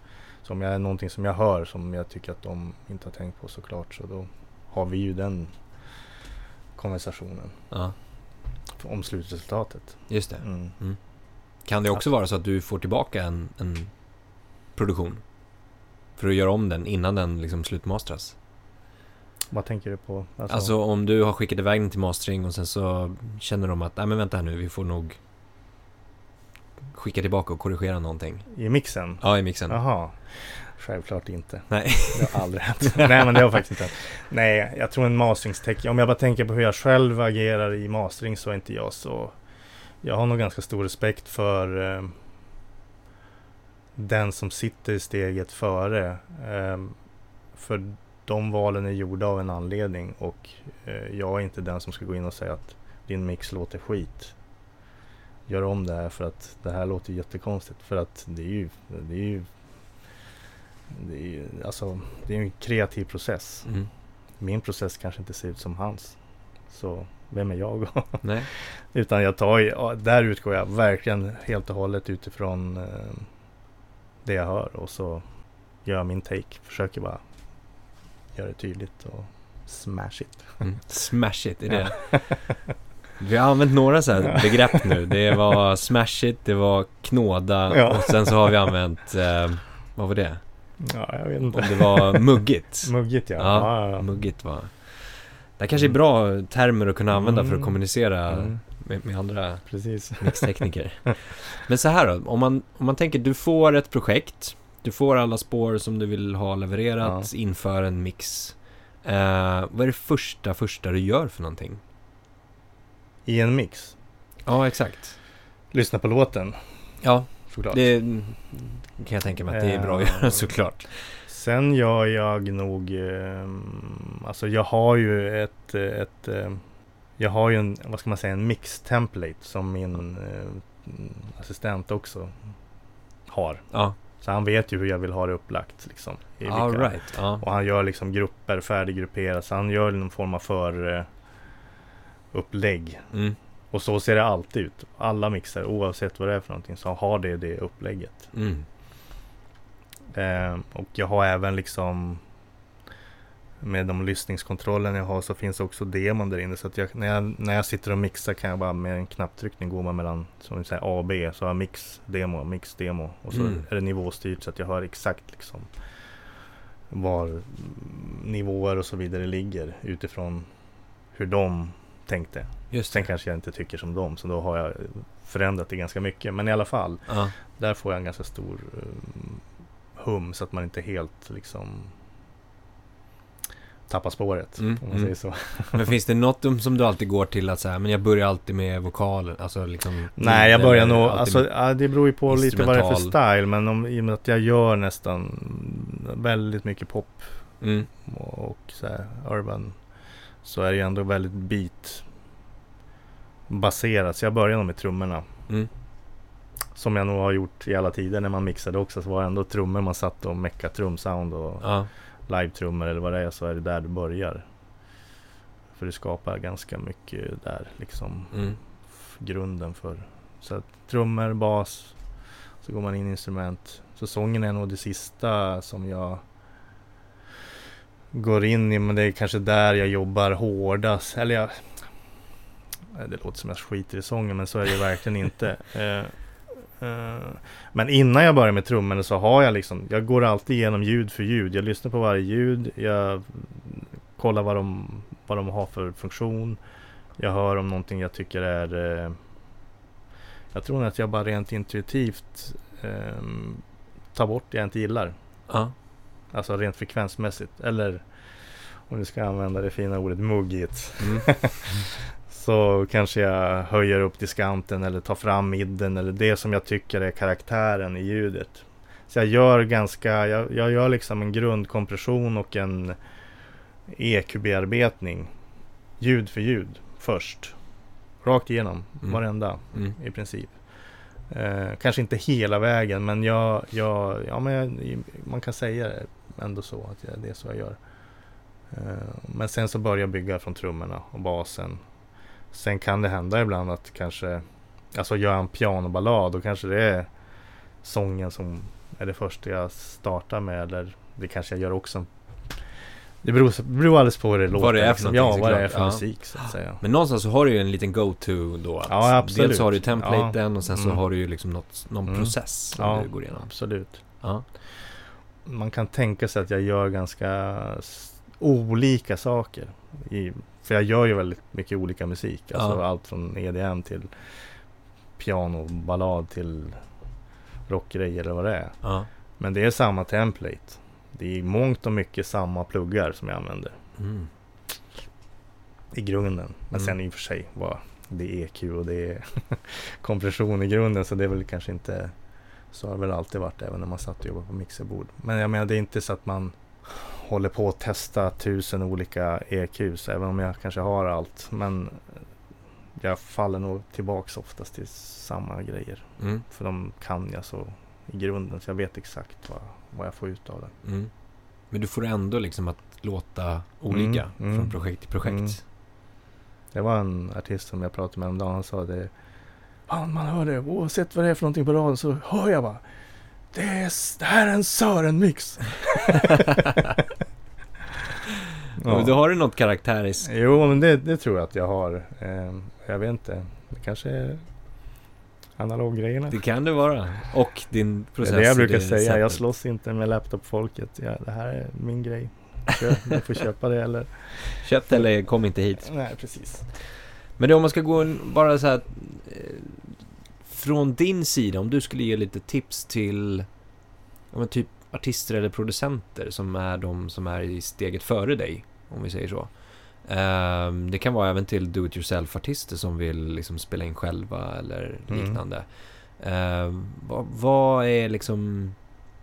om jag är någonting som jag hör som jag tycker att de inte har tänkt på såklart så då har vi ju den konversationen ja, om slutresultatet. just det. Mm. Kan det också vara så att du får tillbaka en, en produktion? För att göra om den innan den liksom slutmastras? Vad tänker du på? Alltså, om du har skickat iväg den till mastering och sen så känner de att, nej men vänta här nu, vi får nog skicka tillbaka och korrigera någonting. I mixen? Ja, i mixen. Jaha. Självklart inte. Nej. Det har aldrig hänt. Nej men det har faktiskt inte hänt. Nej, jag tror en masteringstech. Om jag bara tänker på hur jag själv agerar i mastering så är inte jag så... Jag har nog ganska stor respekt för eh, den som sitter i steget före. Eh, för de valen är gjorda av en anledning och eh, jag är inte den som ska gå in och säga att din mix låter skit. Gör om det här för att det här låter jättekonstigt. För att det är ju, det är ju det är ju alltså, det är en kreativ process. Mm. Min process kanske inte ser ut som hans. Så vem är jag? Nej. Utan jag tar ju, ja, där utgår jag verkligen helt och hållet utifrån eh, det jag hör. Och så gör jag min take. Försöker bara göra det tydligt och smash it. Mm. Smash it, är det? Vi har använt några så här begrepp nu. Det var smash it, det var knåda Ja. och sen så har vi använt, eh, vad var det? Ja, jag vet Om inte. det var muggigt. Muggigt ja. Ja, ja, ja. Muggigt var... Det kanske är bra termer att kunna använda för att Mm. kommunicera Mm, med, med andra precis. mixtekniker. Men så här då, om man, om man tänker du får ett projekt, du får alla spår som du vill ha levererat inför en mix. Eh, vad är det första, första du gör för någonting? I en mix. Ja, exakt. Lyssna på låten Ja, såklart. det kan jag tänka mig att det är bra att göra såklart. Sen gör jag nog, ehm, alltså jag har ju ett, ett eh, jag har ju en, vad ska man säga, en mix-template som min assistent också har. Ja, Så han vet ju hur jag vill ha det upplagt liksom. i vilka- all right. Ja. Och han gör liksom grupper, färdiggrupperat. Så han gör någon form av för eh, upplägg. Mm, Och så ser det alltid ut. Alla mixar, oavsett vad det är för någonting, så har det det upplägget. mm, Eh, och jag har även liksom med de lyssningskontrollen jag har så finns också demon där inne. Så att jag, när, jag, när jag sitter och mixar kan jag bara med en knapptryckning gå man mellan som vi säger, A och B. Så jag mix, demo, mix, demo. Och så Mm. är det nivåstyrt så att jag hör exakt liksom var nivåer och så vidare ligger utifrån hur de tänkte. just Sen kanske jag inte tycker som dem så då har jag förändrat det ganska mycket. Men i alla fall. Ja, Där får jag en ganska stor um, hum så att man inte helt liksom tappar spåret. Mm, om man mm. säger så. men finns det något som du alltid går till att säga, men jag börjar alltid med vokal, alltså liksom... Nej, jag börjar nog, alltså, ja, det beror ju på lite vad det är för style. Men om, i och med att jag gör nästan väldigt mycket pop Mm, och så här, urban. Så är det ju ändå väldigt beat baserat. Så jag börjar nog med trummorna. mm, Som jag nog har gjort i alla tider när man mixade också. Så var det ändå trummor man satt och meckade trumsound och ja, live-trummor eller vad det är så är det där du börjar. För det skapar ganska mycket där liksom mm, grunden för. Så att trummor, bas, så går man in i instrument. Så sången är nog det sista som jag går in i men det är kanske där jag jobbar hårdast. Eller jag, det låter som jag skiter i sången men så är det verkligen inte. Eh, eh, men innan jag börjar med trummorna så har jag liksom, jag går alltid igenom ljud för ljud. Jag lyssnar på varje ljud, jag kollar vad de, vad de har för funktion. Jag hör om någonting jag tycker är eh, Jag tror att jag bara rent intuitivt eh, tar bort det jag inte gillar. Alltså rent frekvensmässigt. Eller om vi ska använda det fina ordet muggigt. mm, Så kanske jag höjer upp diskanten eller tar fram midden eller det som jag tycker är karaktären i ljudet. Så jag gör ganska, jag, jag gör liksom en grundkompression och en EQ-bearbetning. Ljud för ljud först. Rakt igenom, Mm. varenda Mm. i princip. Eh, kanske inte hela vägen men jag, jag, ja, men jag, man kan säga det ändå så att jag, det är så jag gör. Eh, men sen så börjar jag bygga från trummorna och basen. Sen kan det hända ibland att kanske, alltså gör jag en pianoballad då kanske det är sången som är det första jag startar med. Eller det kanske jag gör också. Det beror, beror alldeles på hur det låter. det är för liksom. Ja, vad det är för Ja. musik så att säga. Men någonstans så har du ju en liten go-to då. Att Ja, absolut. Dels har du templaten och sen så Mm. har du ju liksom något, någon Mm. process som Ja. du går igenom. Absolut. Ja. Man kan tänka sig att jag gör ganska olika saker. I, för jag gör ju väldigt mycket olika musik. Alltså Ja. allt från EDM till piano, ballad till rockgrejer eller vad det är. Ja. Men det är samma template. Det är mångt och mycket samma pluggar som jag använder Mm. i grunden. Men Mm. sen i och för sig vad det är EQ och det är kompression i grunden så det är väl kanske inte så har det väl alltid varit även när man satt och jobbade på mixerbord. Men jag menar det är inte så att man håller på att testa tusen olika EQs även om jag kanske har allt. Men jag faller nog tillbaks oftast till samma grejer. Mm. För de kan jag så i grunden så jag vet exakt vad, vad jag får ut av det. Mm. Men du får ändå liksom att låta olika Mm, mm, från projekt till projekt. mm. Det var en artist som jag pratade med om dagen. Han sa det. Fan, man hör det. Oavsett vad det är för någonting på radion så hör jag bara. Det, är, det här är en Sören-mix. Och då har du något karaktäriskt. Jo, men det, det tror jag att jag har. Eh, jag vet inte. Det kanske är analoggrejerna. Det kan det vara. Och din Det process. är det jag brukar det säga. Jag sättet. slåss inte med laptop-folket. Ja, det här är min grej. Köp, ni får köpa det eller? Köpt eller kom inte hit. Nej, precis. Men det, om man ska gå en, bara så här. eh, Från din sida, om du skulle ge lite tips till men typ artister eller producenter som är de som är i steget före dig, om vi säger så. Ehm, det kan vara även till do it yourself-artister som vill liksom spela in själva eller Mm. liknande. Ehm, vad, vad är liksom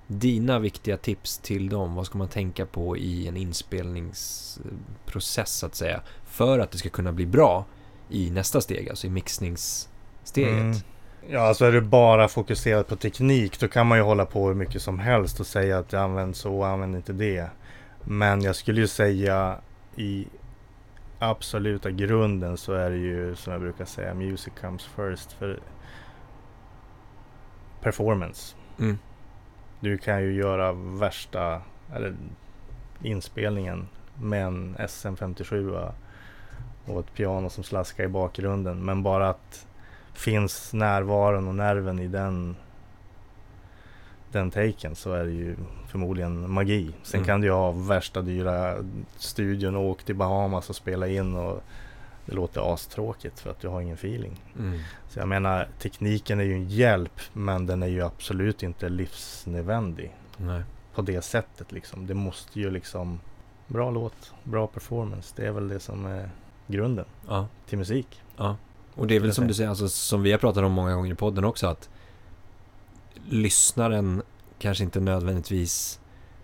dina viktiga tips till dem? Vad ska man tänka på i en inspelningsprocess så att säga? För att det ska kunna bli bra i nästa steg, alltså i mixningssteget. Mm. Ja, alltså är du bara fokuserad på teknik då kan man ju hålla på hur mycket som helst och säga att jag använder så och använder inte det. Men jag skulle ju säga i absoluta grunden så är det ju som jag brukar säga music comes first. För performance. Mm. Du kan ju göra värsta eller inspelningen med en SM57 och ett piano som slaskar i bakgrunden. Men bara att finns närvaron och nerven i den den taken så är det ju förmodligen magi. Sen Mm. kan du ju ha värsta dyra studion och åka till Bahamas och spela in och det låter astråkigt för att du har ingen feeling. Mm. Så jag menar tekniken är ju en hjälp men den är ju absolut inte livsnödvändig Nej. på det sättet liksom. Det måste ju liksom bra låt, bra performance. Det är väl det som är grunden Ja. till musik. Och det är väl som du säger, alltså, som vi har pratat om många gånger i podden också, att lyssnaren kanske inte nödvändigtvis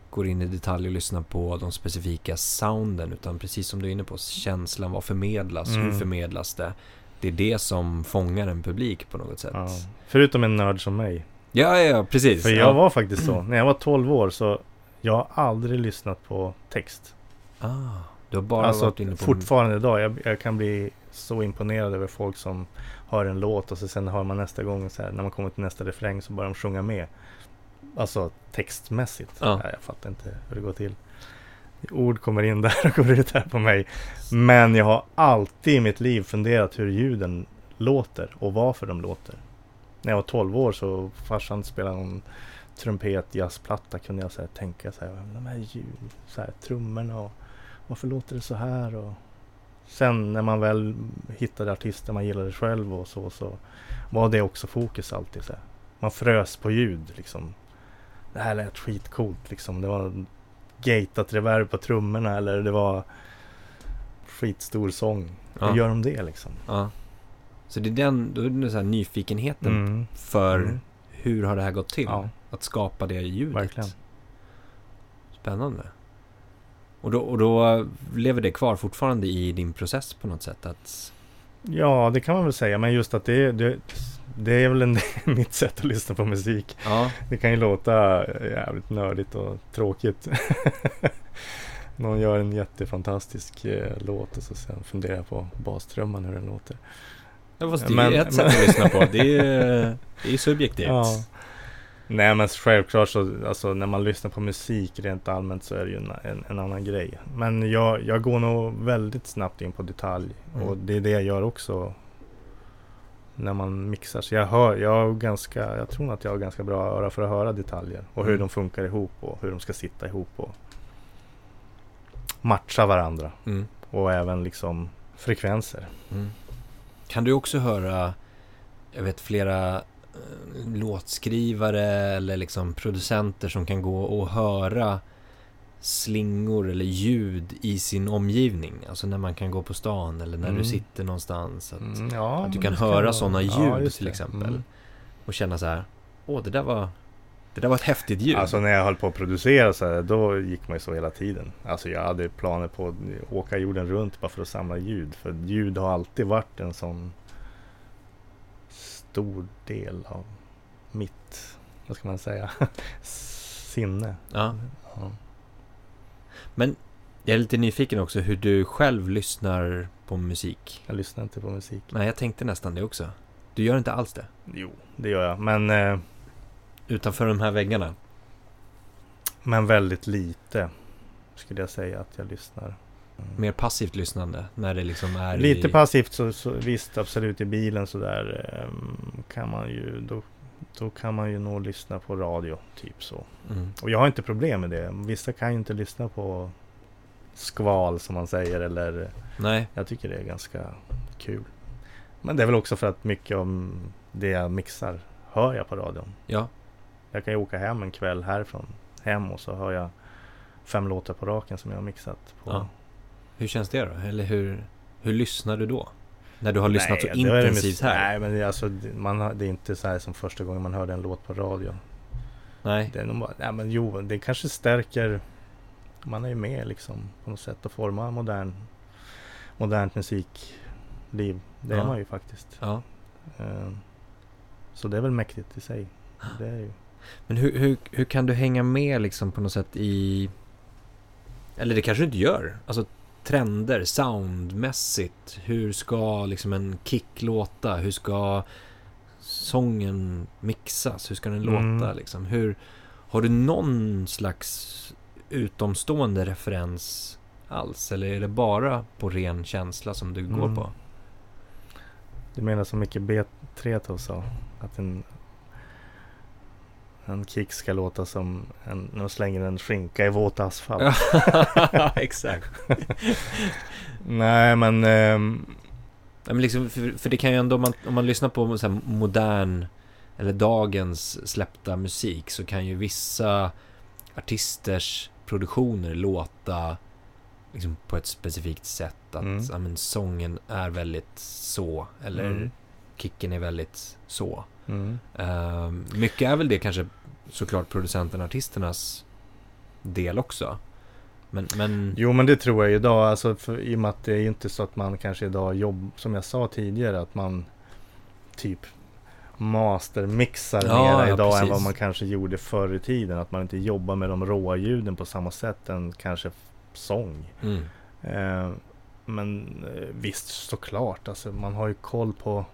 går in i detalj och lyssnar på de specifika sounden, utan precis som du är inne på, känslan, vad förmedlas, hur Mm. förmedlas det? Det är det som fångar en publik på något sätt. Ja. Ja, Förutom en nörd som mig. ja, ja precis. För ja. jag var faktiskt så. När jag var 12 år så jag har aldrig lyssnat på text. Ah, du har bara alltså varit inne på... fortfarande idag. Jag, jag kan bli så imponerad över folk som hör en låt och så sen hör man nästa gång så här, när man kommer till nästa refräng så börjar de sjunga med. Alltså textmässigt. Ja. Nej, jag fattar inte hur det går till. Ord kommer in där och går ut här på mig. Men jag har alltid i mitt liv funderat hur ljuden låter och varför de låter. När jag var 12 år så farsan spelade någon trumpet jazzplatta kunde jag så här tänka så här, de här ljud, så här trummorna och varför låter det så här och sen när man väl hittade artister man gillade själv och så så var det också fokus alltid så här. Man frös på ljud liksom. Det här lät skitcoolt liksom. Det var gatat reverb på trummorna eller det var skitstor sång. Ja. Hur gör de det liksom? Ja. Så det är den, då är det så här nyfikenheten Mm. för Mm. hur har det här gått till? Ja. att skapa det ljudet. Verkligen. Spännande. Och då, och då lever det kvar fortfarande i din process på något sätt? Att... Ja, det kan man väl säga. Men just att det, det, det är väl en, mitt sätt att lyssna på musik. Ja, Det kan ju låta jävligt nördigt och tråkigt. Någon gör en jättefantastisk eh, låt och så sen funderar jag på bastrumman hur den låter. Ja, fast det är Men- ju ett sätt att lyssna på. Det är ju det är ju subjektivt. Ja. Nej men självklart så, alltså när man lyssnar på musik rent allmänt så är det ju en, en, en annan grej. Men jag, jag går nog väldigt snabbt in på detalj. Mm. Och det är det jag gör också när man mixar. Så jag hör, jag ganska, jag tror att jag har ganska bra öra för att höra detaljer. Och hur Mm. de funkar ihop och hur de ska sitta ihop och matcha varandra. Mm. Och även liksom frekvenser. Mm. Kan du också höra, jag vet flera låtskrivare eller liksom producenter som kan gå och höra slingor eller ljud i sin omgivning. Alltså när man kan gå på stan eller när du Mm. sitter någonstans. Att, Mm, ja, att du kan höra vara- sådana Ja, ljud just till exempel. Mm. Och känna så här, åh det där var, det där var ett häftigt ljud. Alltså när jag höll på att producera så här, då gick man ju så hela tiden. Alltså jag hade planer på att åka jorden runt bara för att samla ljud. För ljud har alltid varit en sån stor del av mitt, vad ska man säga, sinne. ja. Ja. Jag är lite nyfiken också hur du själv lyssnar på musik. Jag lyssnar inte på musik. Nej, jag tänkte nästan det också. Du gör inte alls det. Jo, det gör jag. Men, eh, Utanför de här väggarna. men väldigt lite skulle jag säga att jag lyssnar. Mer passivt lyssnande när det liksom är Lite i... passivt så, så visst absolut i bilen så där ehm, kan man ju då, då kan man ju nog lyssna på radio typ så. Mm. Och jag har inte problem med det. Vissa kan ju inte lyssna på skval som man säger eller Nej, jag tycker det är ganska kul. Men det är väl också för att mycket om det jag mixar hör jag på radion. ja. Jag kan ju åka hem en kväll härifrån hem och så hör jag fem låtar på raken som jag har mixat på. Ja. Hur känns det då? Eller hur, hur lyssnar du då? När du har lyssnat så intensivt här? Nej, men det alltså, man har, det är inte så här som första gången man hörde en låt på radio. Nej. Det är nog bara, nej, men jo, det kanske stärker. Man är ju med liksom på något sätt att forma modern, modernt musikliv. Det Ja. är man ju faktiskt. Ja. Eh, Så det är väl mäktigt i sig. Det är ju. Men hur, hur, hur kan du hänga med liksom på något sätt i... Eller det kanske du inte gör. Alltså trender, soundmässigt. Hur ska liksom en kick låta? Hur ska sången mixas? Hur ska den Mm. låta liksom? Hur, har du någon slags utomstående referens alls? Eller är det bara på ren känsla som du går Mm. på? Du menar som Micke B3 sa? Att en, en kick ska låta som en, när de slänger en skinka i våt asfalt. Exakt. Nej men Ja, men liksom, för, för det kan ju ändå, om man, om man lyssnar på så modern eller dagens släppta musik så kan ju vissa artisters produktioner låta liksom på ett specifikt sätt. Att Mm. ja, men, sången är väldigt så, eller Mm. kicken är väldigt så. Mm. Ehm, mycket är väl det kanske såklart producenterna, artisternas del också. Men, men Jo men det tror jag idag, alltså för, i och med att det är inte så att man kanske idag jobb, som jag sa tidigare, att man typ mastermixar Ja, mera ja, idag än precis. vad man kanske gjorde förr i tiden. Att man inte jobbar med de råa ljuden på samma sätt än kanske sång. mm, Eh, men eh, visst såklart, alltså man har ju koll på,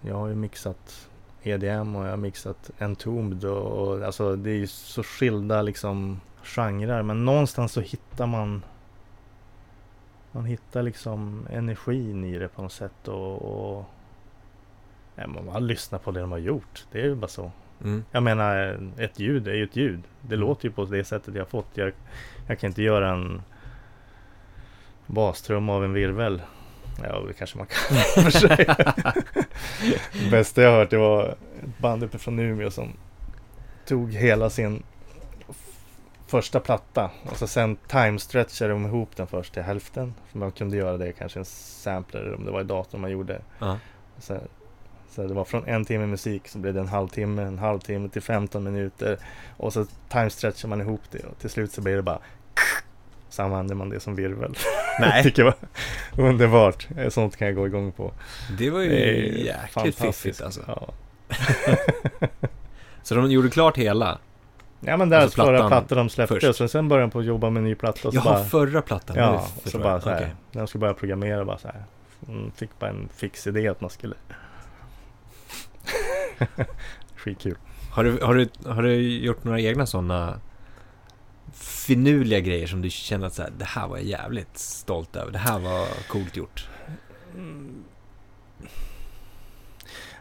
jag har ju mixat EDM och jag har mixat Entombed och, och alltså det är ju så skilda liksom genrer. Men någonstans så hittar man man hittar liksom energin i det på något sätt och, och ja, man bara lyssnar på det de har gjort. Det är ju bara så. mm, Jag menar, ett ljud är ju ett ljud. Det Mm. låter ju på det sättet jag fått. Jag, jag kan inte göra en bastrumma av en virvel. Ja, det kanske man kan för sig. Det bästa jag hört det var ett band uppe från Umeå som tog hela sin första platta och så sen time-stretchade de ihop den först till hälften. För man kunde göra det kanske en sampler om det var i datorn man gjorde. ja, Så Så det var från en timme musik så blev det en halvtimme, en halvtimme till 15 minuter. Och så timestretchar man ihop det och till slut så blir det bara så använder man det som virvel. Nej. jag tycker det var underbart. Sånt kan jag gå igång på. Det var ju Det jäkligt fiffigt alltså. Ja. Så de gjorde klart hela? Ja men där Alltså förra plattan de släppte först. och sen, sen började de på att jobba med en ny platta och så Jaha, bara, förra plattan? Ja, förstår så jag. bara så här, Okej. när de skulle börja programmera bara så här. Fick bara en fix idé att man skulle Skitkul. Har du, har, du, har du gjort några egna sådana finurliga grejer som du känner att så här, det här var jag jävligt stolt över. Det här var coolt gjort.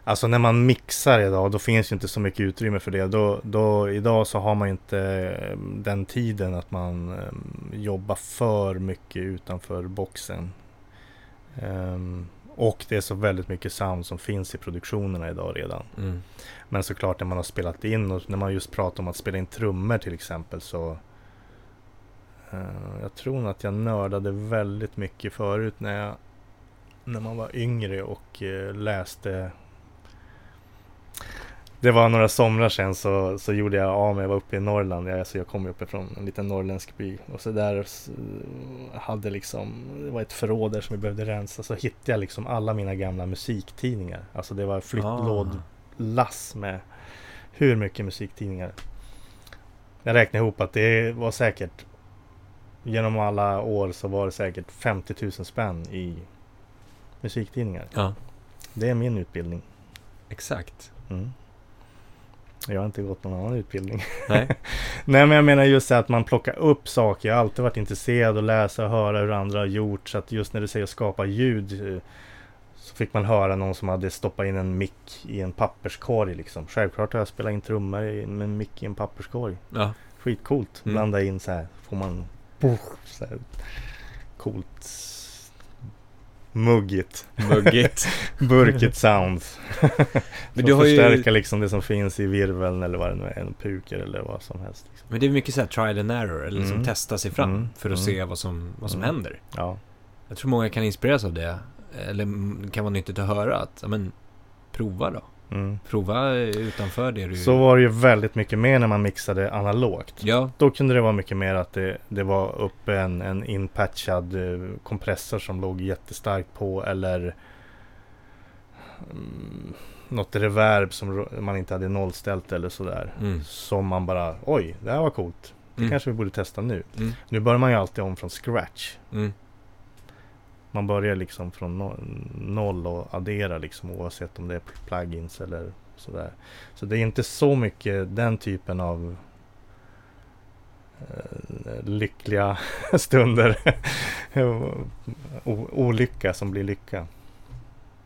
Alltså när man mixar idag, då finns ju inte så mycket utrymme för det. Då, då, idag så har man inte eh, den tiden att man eh, jobbar för mycket utanför boxen. Ehm, och det är så väldigt mycket sound som finns i produktionerna idag redan. Mm. Men såklart när man har spelat in och när man just pratar om att spela in trummor till exempel så Jag tror nog att jag nördade väldigt mycket förut när jag När man var yngre och eh, läste. Det var några somrar sedan så, så gjorde jag av mig, jag var uppe i Norrland, jag, alltså jag kom ju uppifrån en liten norrländsk by. Och så där hade liksom Det var ett förråd där som vi behövde rensa. Så hittade jag liksom alla mina gamla musiktidningar. Alltså det var flyttlåd Ah. med hur mycket musiktidningar. Jag räknar ihop att det var säkert genom alla år så var det säkert 50 000 spänn i musiktidningar. Ja, Det är min utbildning. exakt. Mm. Jag har inte gått någon annan utbildning. Nej. Nej men jag menar just det att man plockar upp saker. Jag har alltid varit intresserad av att läsa och höra hur andra har gjort. Så att just när du säger skapa ljud eh, så fick man höra någon som hade stoppat in en mick i en papperskorg liksom. Självklart har jag spelat in trummor med en mick i en papperskorg. Ja. Skitcoolt. Mm. Blanda in så här. Får man så här, coolt muggigt, Muggigt. burkigt sound. Men du har ju- förstärka liksom det som finns i virveln eller vad det nu är, en puker eller vad som helst. Liksom. Men det är mycket så här trial and error, eller liksom Mm. testa sig fram Mm. för att Mm. se vad som, vad som Mm. händer. Ja. Jag tror många kan inspireras av det. Eller kan vara nyttigt att höra att, ja men, prova då. Mm. Prova utanför det du... Så var det ju väldigt mycket mer när man mixade analogt. Ja, Då kunde det vara mycket mer att det, det var uppe en, en inpatchad eh, kompressor som låg jättestarkt på eller mm, något reverb som man inte hade nollställt eller sådär. mm. Som man bara, oj, det här var coolt. Det Mm. kanske vi borde testa nu. Mm. Nu börjar man ju alltid om från scratch. Man börjar liksom från noll och adderar liksom oavsett om det är plugins eller sådär. Så det är inte så mycket den typen av eh, lyckliga stunder. olycka som blir lycka.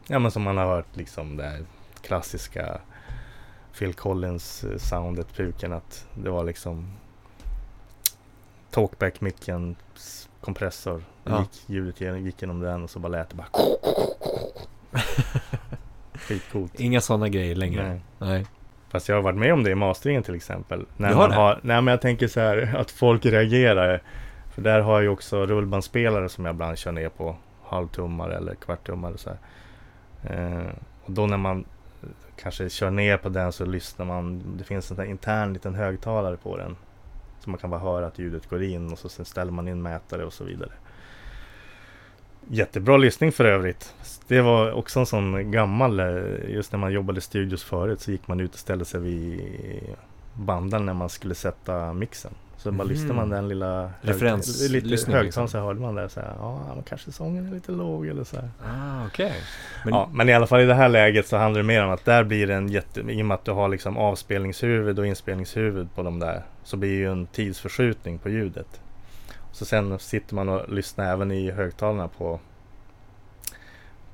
Ja men som man har hört liksom det här klassiska Phil Collins eh, soundet, puken att det var liksom talkback-micken, kompressor. Ja. Gick, ljudet gick genom den och så bara lät det bara Skitcoolt. Inga sådana grejer längre. Nej. Nej. Fast jag har varit med om det i masteringen till exempel. När Du har man det? har, nej men jag tänker så här att folk reagerar. För där har jag ju också rullbandspelare som jag ibland kör ner på. Halvtummare eller kvarttummare så här. Eh, och då när man eh, kanske kör ner på den så lyssnar man. Det finns en intern liten högtalare på den. Så man kan bara höra att ljudet går in och så sen ställer man in mätare och så vidare. Jättebra lyssning för övrigt. Det var också en sån gammal, eh, just när man jobbade i studios förut så gick man ut och ställde sig vid banden när man skulle sätta mixen. Så bara Mhm. lyssnade man den lilla Referenslyssning lite högtalaren liksom. så hörde man det så här, ja men kanske sången är lite låg eller så här. Ah, okej. Men, Ja, men i alla fall i det här läget så handlar det mer om att där blir det en jätte, i och med att du har liksom avspelningshuvud och inspelningshuvud på de där så blir det ju en tidsförskjutning på ljudet. Så sen sitter man och lyssnar även i högtalarna på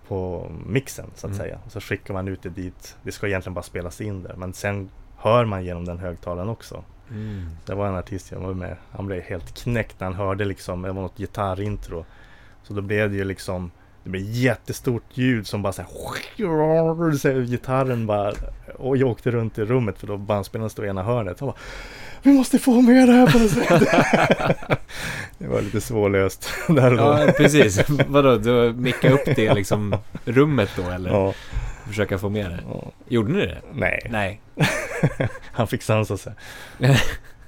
på mixen så att Mm. säga. Och så skickar man ut det dit. Det ska egentligen bara spelas in där. Men sen hör man genom den högtalaren också. mm. Det var en artist jag var med. Han blev helt knäckt när han hörde liksom, det var något gitarrintro. Så då blev det ju liksom, det blev jättestort ljud som bara så här, så här gitarren bara, och jag åkte runt i rummet för då bandspelaren stod i ena hörnet. Han bara, vi måste få med det här på något sätt. det var lite svårlöst där och då. Ja, precis. Vadå, du mickar upp det liksom rummet då eller? Ja, försöka få med det. Och, Gjorde ni det? nej, Nej. han fick sansa sig.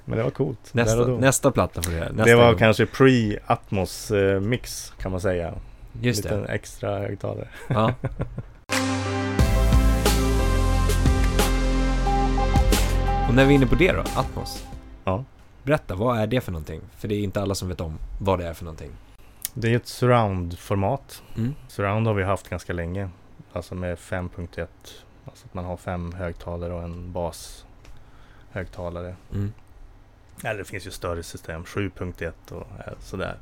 Men det var coolt. Nästa, nästa platta får du göra. Det var gång. kanske pre-Atmos eh, mix kan man säga. Just Liten det. extra högtalare. Ja. Och när vi är inne på det då, Atmos. Ja. Berätta, vad är det för någonting? För det är inte alla som vet om vad det är för någonting. Det är ett surround-format. Mm. Surround har vi haft ganska länge. Alltså med 5.1. Alltså att man har fem högtalare och en bashögtalare. Mm. Eller det finns ju större system, 7.1 och eh, sådär.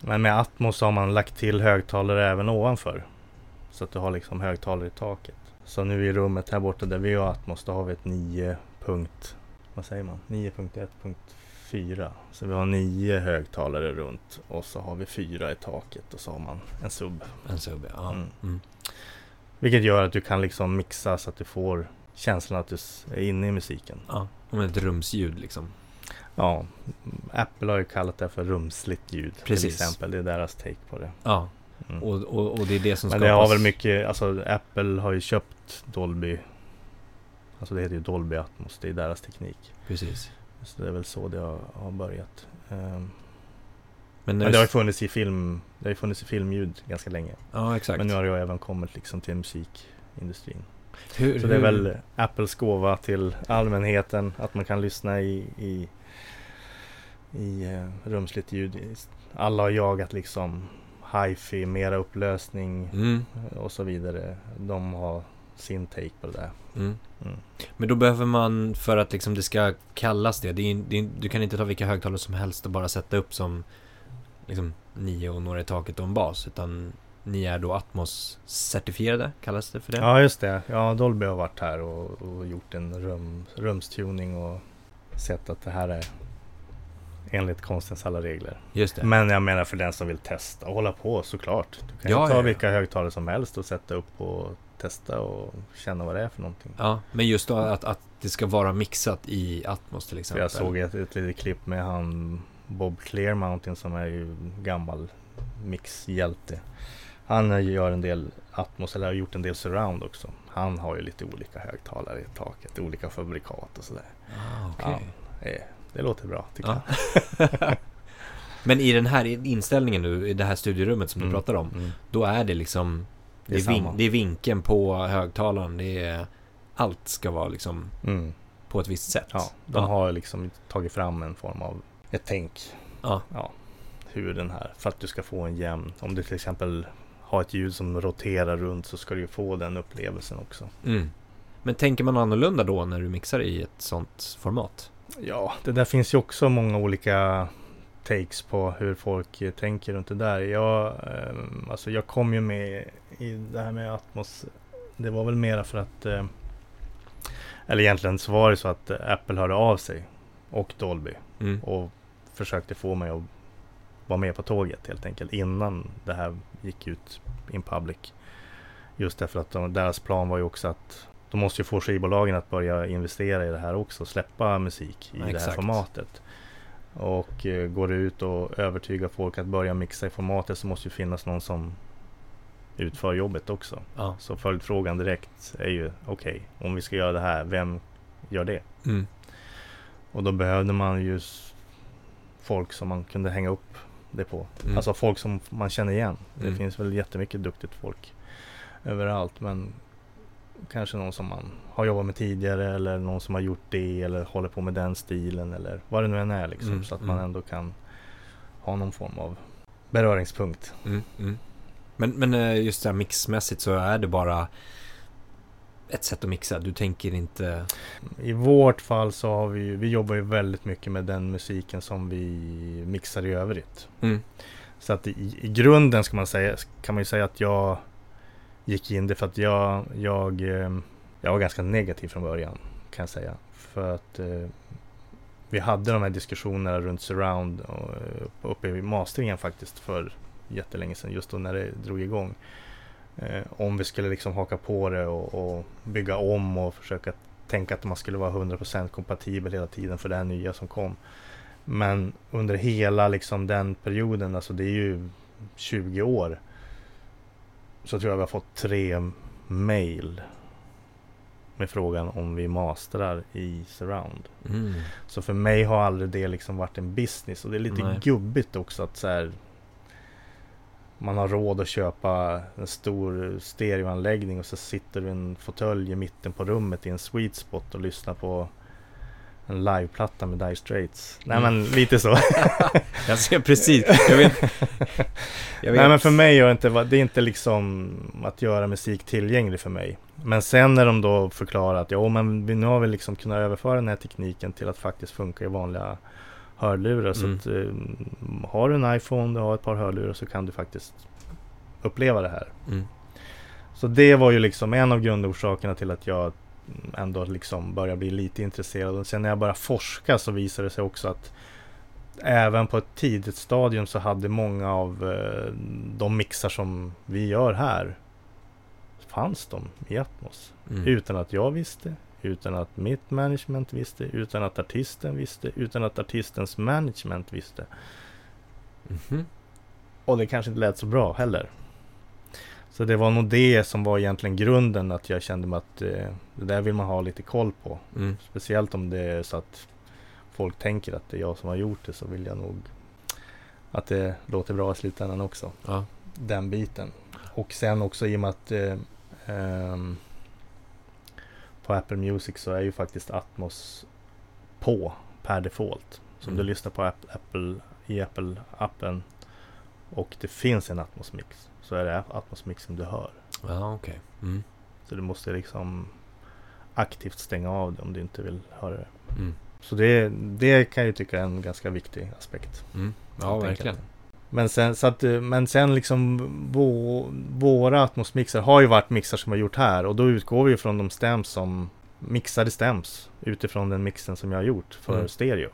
Men med Atmos har man lagt till högtalare även ovanför. Så att du har liksom högtalare i taket. Så nu i rummet här borta där vi har Atmos, då har vi ett 9. Punkt, vad säger man? 9.1.4. Så vi har nio högtalare runt och så har vi fyra i taket och så har man en sub. En sub, ja. Mm. Mm. Vilket gör att du kan liksom mixa så att du får känslan att du är inne i musiken. ja. Om ett rumsljud liksom. Ja, Apple har ju kallat det för rumsligt ljud till Precis. exempel. Det är deras take på det. Ja, Mm. och, och, och det är det som Men skapas. det har väl mycket, alltså Apple har ju köpt Dolby. Alltså det heter ju Dolby Atmos, det är deras teknik. Precis. Så det är väl så det har, har börjat. Ehm, Men, men det har funnits i film, det har funnits i filmljud ganska länge. Ja, exakt. Men nu har det ju även kommit liksom till musikindustrin. hur, Så det är hur- väl Apples gåva till allmänheten att man kan lyssna i, i, i eh, rumsligt ljud. Alla har jagat liksom hi-fi, mera upplösning Mm, och så vidare. De har sin take på det där. mm. Mm. Men då behöver man, för att liksom det ska kallas det, det, är, det är, du kan inte ta vilka högtalare som helst och bara sätta upp som liksom nio och några i taket och en bas, utan ni är då Atmos-certifierade, kallas det för det? Ja, just det. Ja, Dolby har varit här och, och gjort en rum, rumstuning och sett att det här är enligt konstens alla regler. Just det. Men jag menar för den som vill testa och hålla på såklart. Du kan Ja, ju ta ja, ja. vilka högtalare som helst och sätta upp och testa och känna vad det är för någonting. Ja, men just då att, att det ska vara mixat i Atmos till exempel. jag såg ett, ett litet klipp med han Bob Clear Mountain som är ju gammal mixhjälte. Han gör en del Atmos, eller har gjort en del surround också. Han har ju lite olika högtalare i taket, olika fabrikat och sådär. Ah, okej. Eh, Det låter bra tycker Ja. jag. Men i den här inställningen nu, i det här studierummet som du Mm, pratar om, mm. då är det liksom Det det är vin, det är vinkeln på högtalaren, det är allt ska vara liksom Mm. på ett visst sätt. Ja, de ja. har liksom tagit fram en form av ett tänk. Ja. ja, hur den här, för att du ska få en jämn, om du till exempel har ett ljud som roterar runt så ska du få den upplevelsen också. Mm. Men tänker man annorlunda då när du mixar i ett sånt format? Ja, det där finns ju också många olika takes på hur folk tänker runt det där. Jag, eh, alltså jag kom ju med i det här med Atmos. Det var väl mera för att eh, eller egentligen så var det så att eh, Apple hörde av sig och Dolby Mm. och försökte få mig att vara med på tåget helt enkelt innan det här gick ut in public. Just därför att de, deras plan var ju också att de måste ju få skivbolagen att börja investera i det här också, släppa musik i Ja, det här exakt. formatet. Och eh, går det ut och övertygar folk att börja mixa i formatet så måste ju finnas någon som utför jobbet också. Ja. Så följdfrågan direkt är ju okej, om vi ska göra det här, vem gör det? Mm. Och då behövde man ju folk som man kunde hänga upp det på. Mm. Alltså folk som man känner igen. Det Mm. finns väl jättemycket duktigt folk överallt. Men kanske någon som man har jobbat med tidigare eller någon som har gjort det eller håller på med den stilen eller vad det nu än är liksom. Mm, Så att mm. man ändå kan ha någon form av beröringspunkt. Men, men eh, just det här mixmässigt så är det bara ett sätt att mixa. Du tänker inte... I vårt fall så har vi vi jobbar ju väldigt mycket med den musiken som vi mixar i övrigt. Mm. Så att i, i grunden ska man säga, kan man ju säga att jag gick in det för att jag, jag, eh, jag var ganska negativ från början kan jag säga. För att eh, vi hade de här diskussionerna runt surround och, eh, uppe i masteringen faktiskt för jättelänge sedan, just då när det drog igång. Eh, om vi skulle liksom haka på det och, och bygga om och försöka tänka att man skulle vara 100% kompatibel hela tiden för det här nya som kom. Men under hela liksom den perioden, alltså det är ju 20 år. Så tror jag vi har fått tre mail med frågan om vi mastrar i surround. Mm. Så för mig har aldrig det liksom varit en business och det är lite Nej. gubbigt också att så här, man har råd att köpa en stor stereoanläggning och så sitter du i en fåtölj i mitten på rummet i en sweet spot och lyssnar på en liveplatta med Dire Straits. Nej Mm. men lite så. Jag ser precis. Jag vet. Jag vet. Nej men för mig är det inte, det är inte liksom att göra musik tillgänglig för mig. Men sen när de då förklarar att ja men nu har vi liksom kunnat överföra den här tekniken till att faktiskt funka i vanliga hörlurar. Så Mm. att eh, har du en iPhone, du har ett par hörlurar så kan du faktiskt uppleva det här. Mm. Så det var ju liksom en av grundorsakerna till att jag ändå liksom började bli lite intresserad. Och sen när jag började forska så visade det sig också att även på ett tidigt stadium så hade många av eh, de mixar som vi gör här fanns de i Atmos. Mm. Utan att jag visste, utan att mitt management visste, utan att artisten visste, utan att artistens management visste. Mhm. Och det kanske inte lät så bra heller. Så det var nog det som var egentligen grunden att jag kände mig att eh, det där vill man ha lite koll på. Mm. Speciellt om det är så att folk tänker att det är jag som har gjort det så vill jag nog att det låter bra i slutändan också. Ja. Den biten. Och sen också i och med att eh, ehm, på Apple Music så är ju faktiskt Atmos på per default. Så om Mm. du lyssnar på App- Apple i Apple-appen och det finns en Atmos-mix så är det Atmos-mixen du hör. Ja, okej. Mm. Så du måste liksom aktivt stänga av det om du inte vill höra det. Mm. Så det, det kan jag tycka är en ganska viktig aspekt. Mm. Ja, verkligen. Men sen, så att, eh, men sen liksom vå, våra Atmos-mixar har ju varit mixar som vi har gjort här och då utgår vi ju från de stems som mixade stems utifrån den mixen som jag har gjort för Mm. stereo.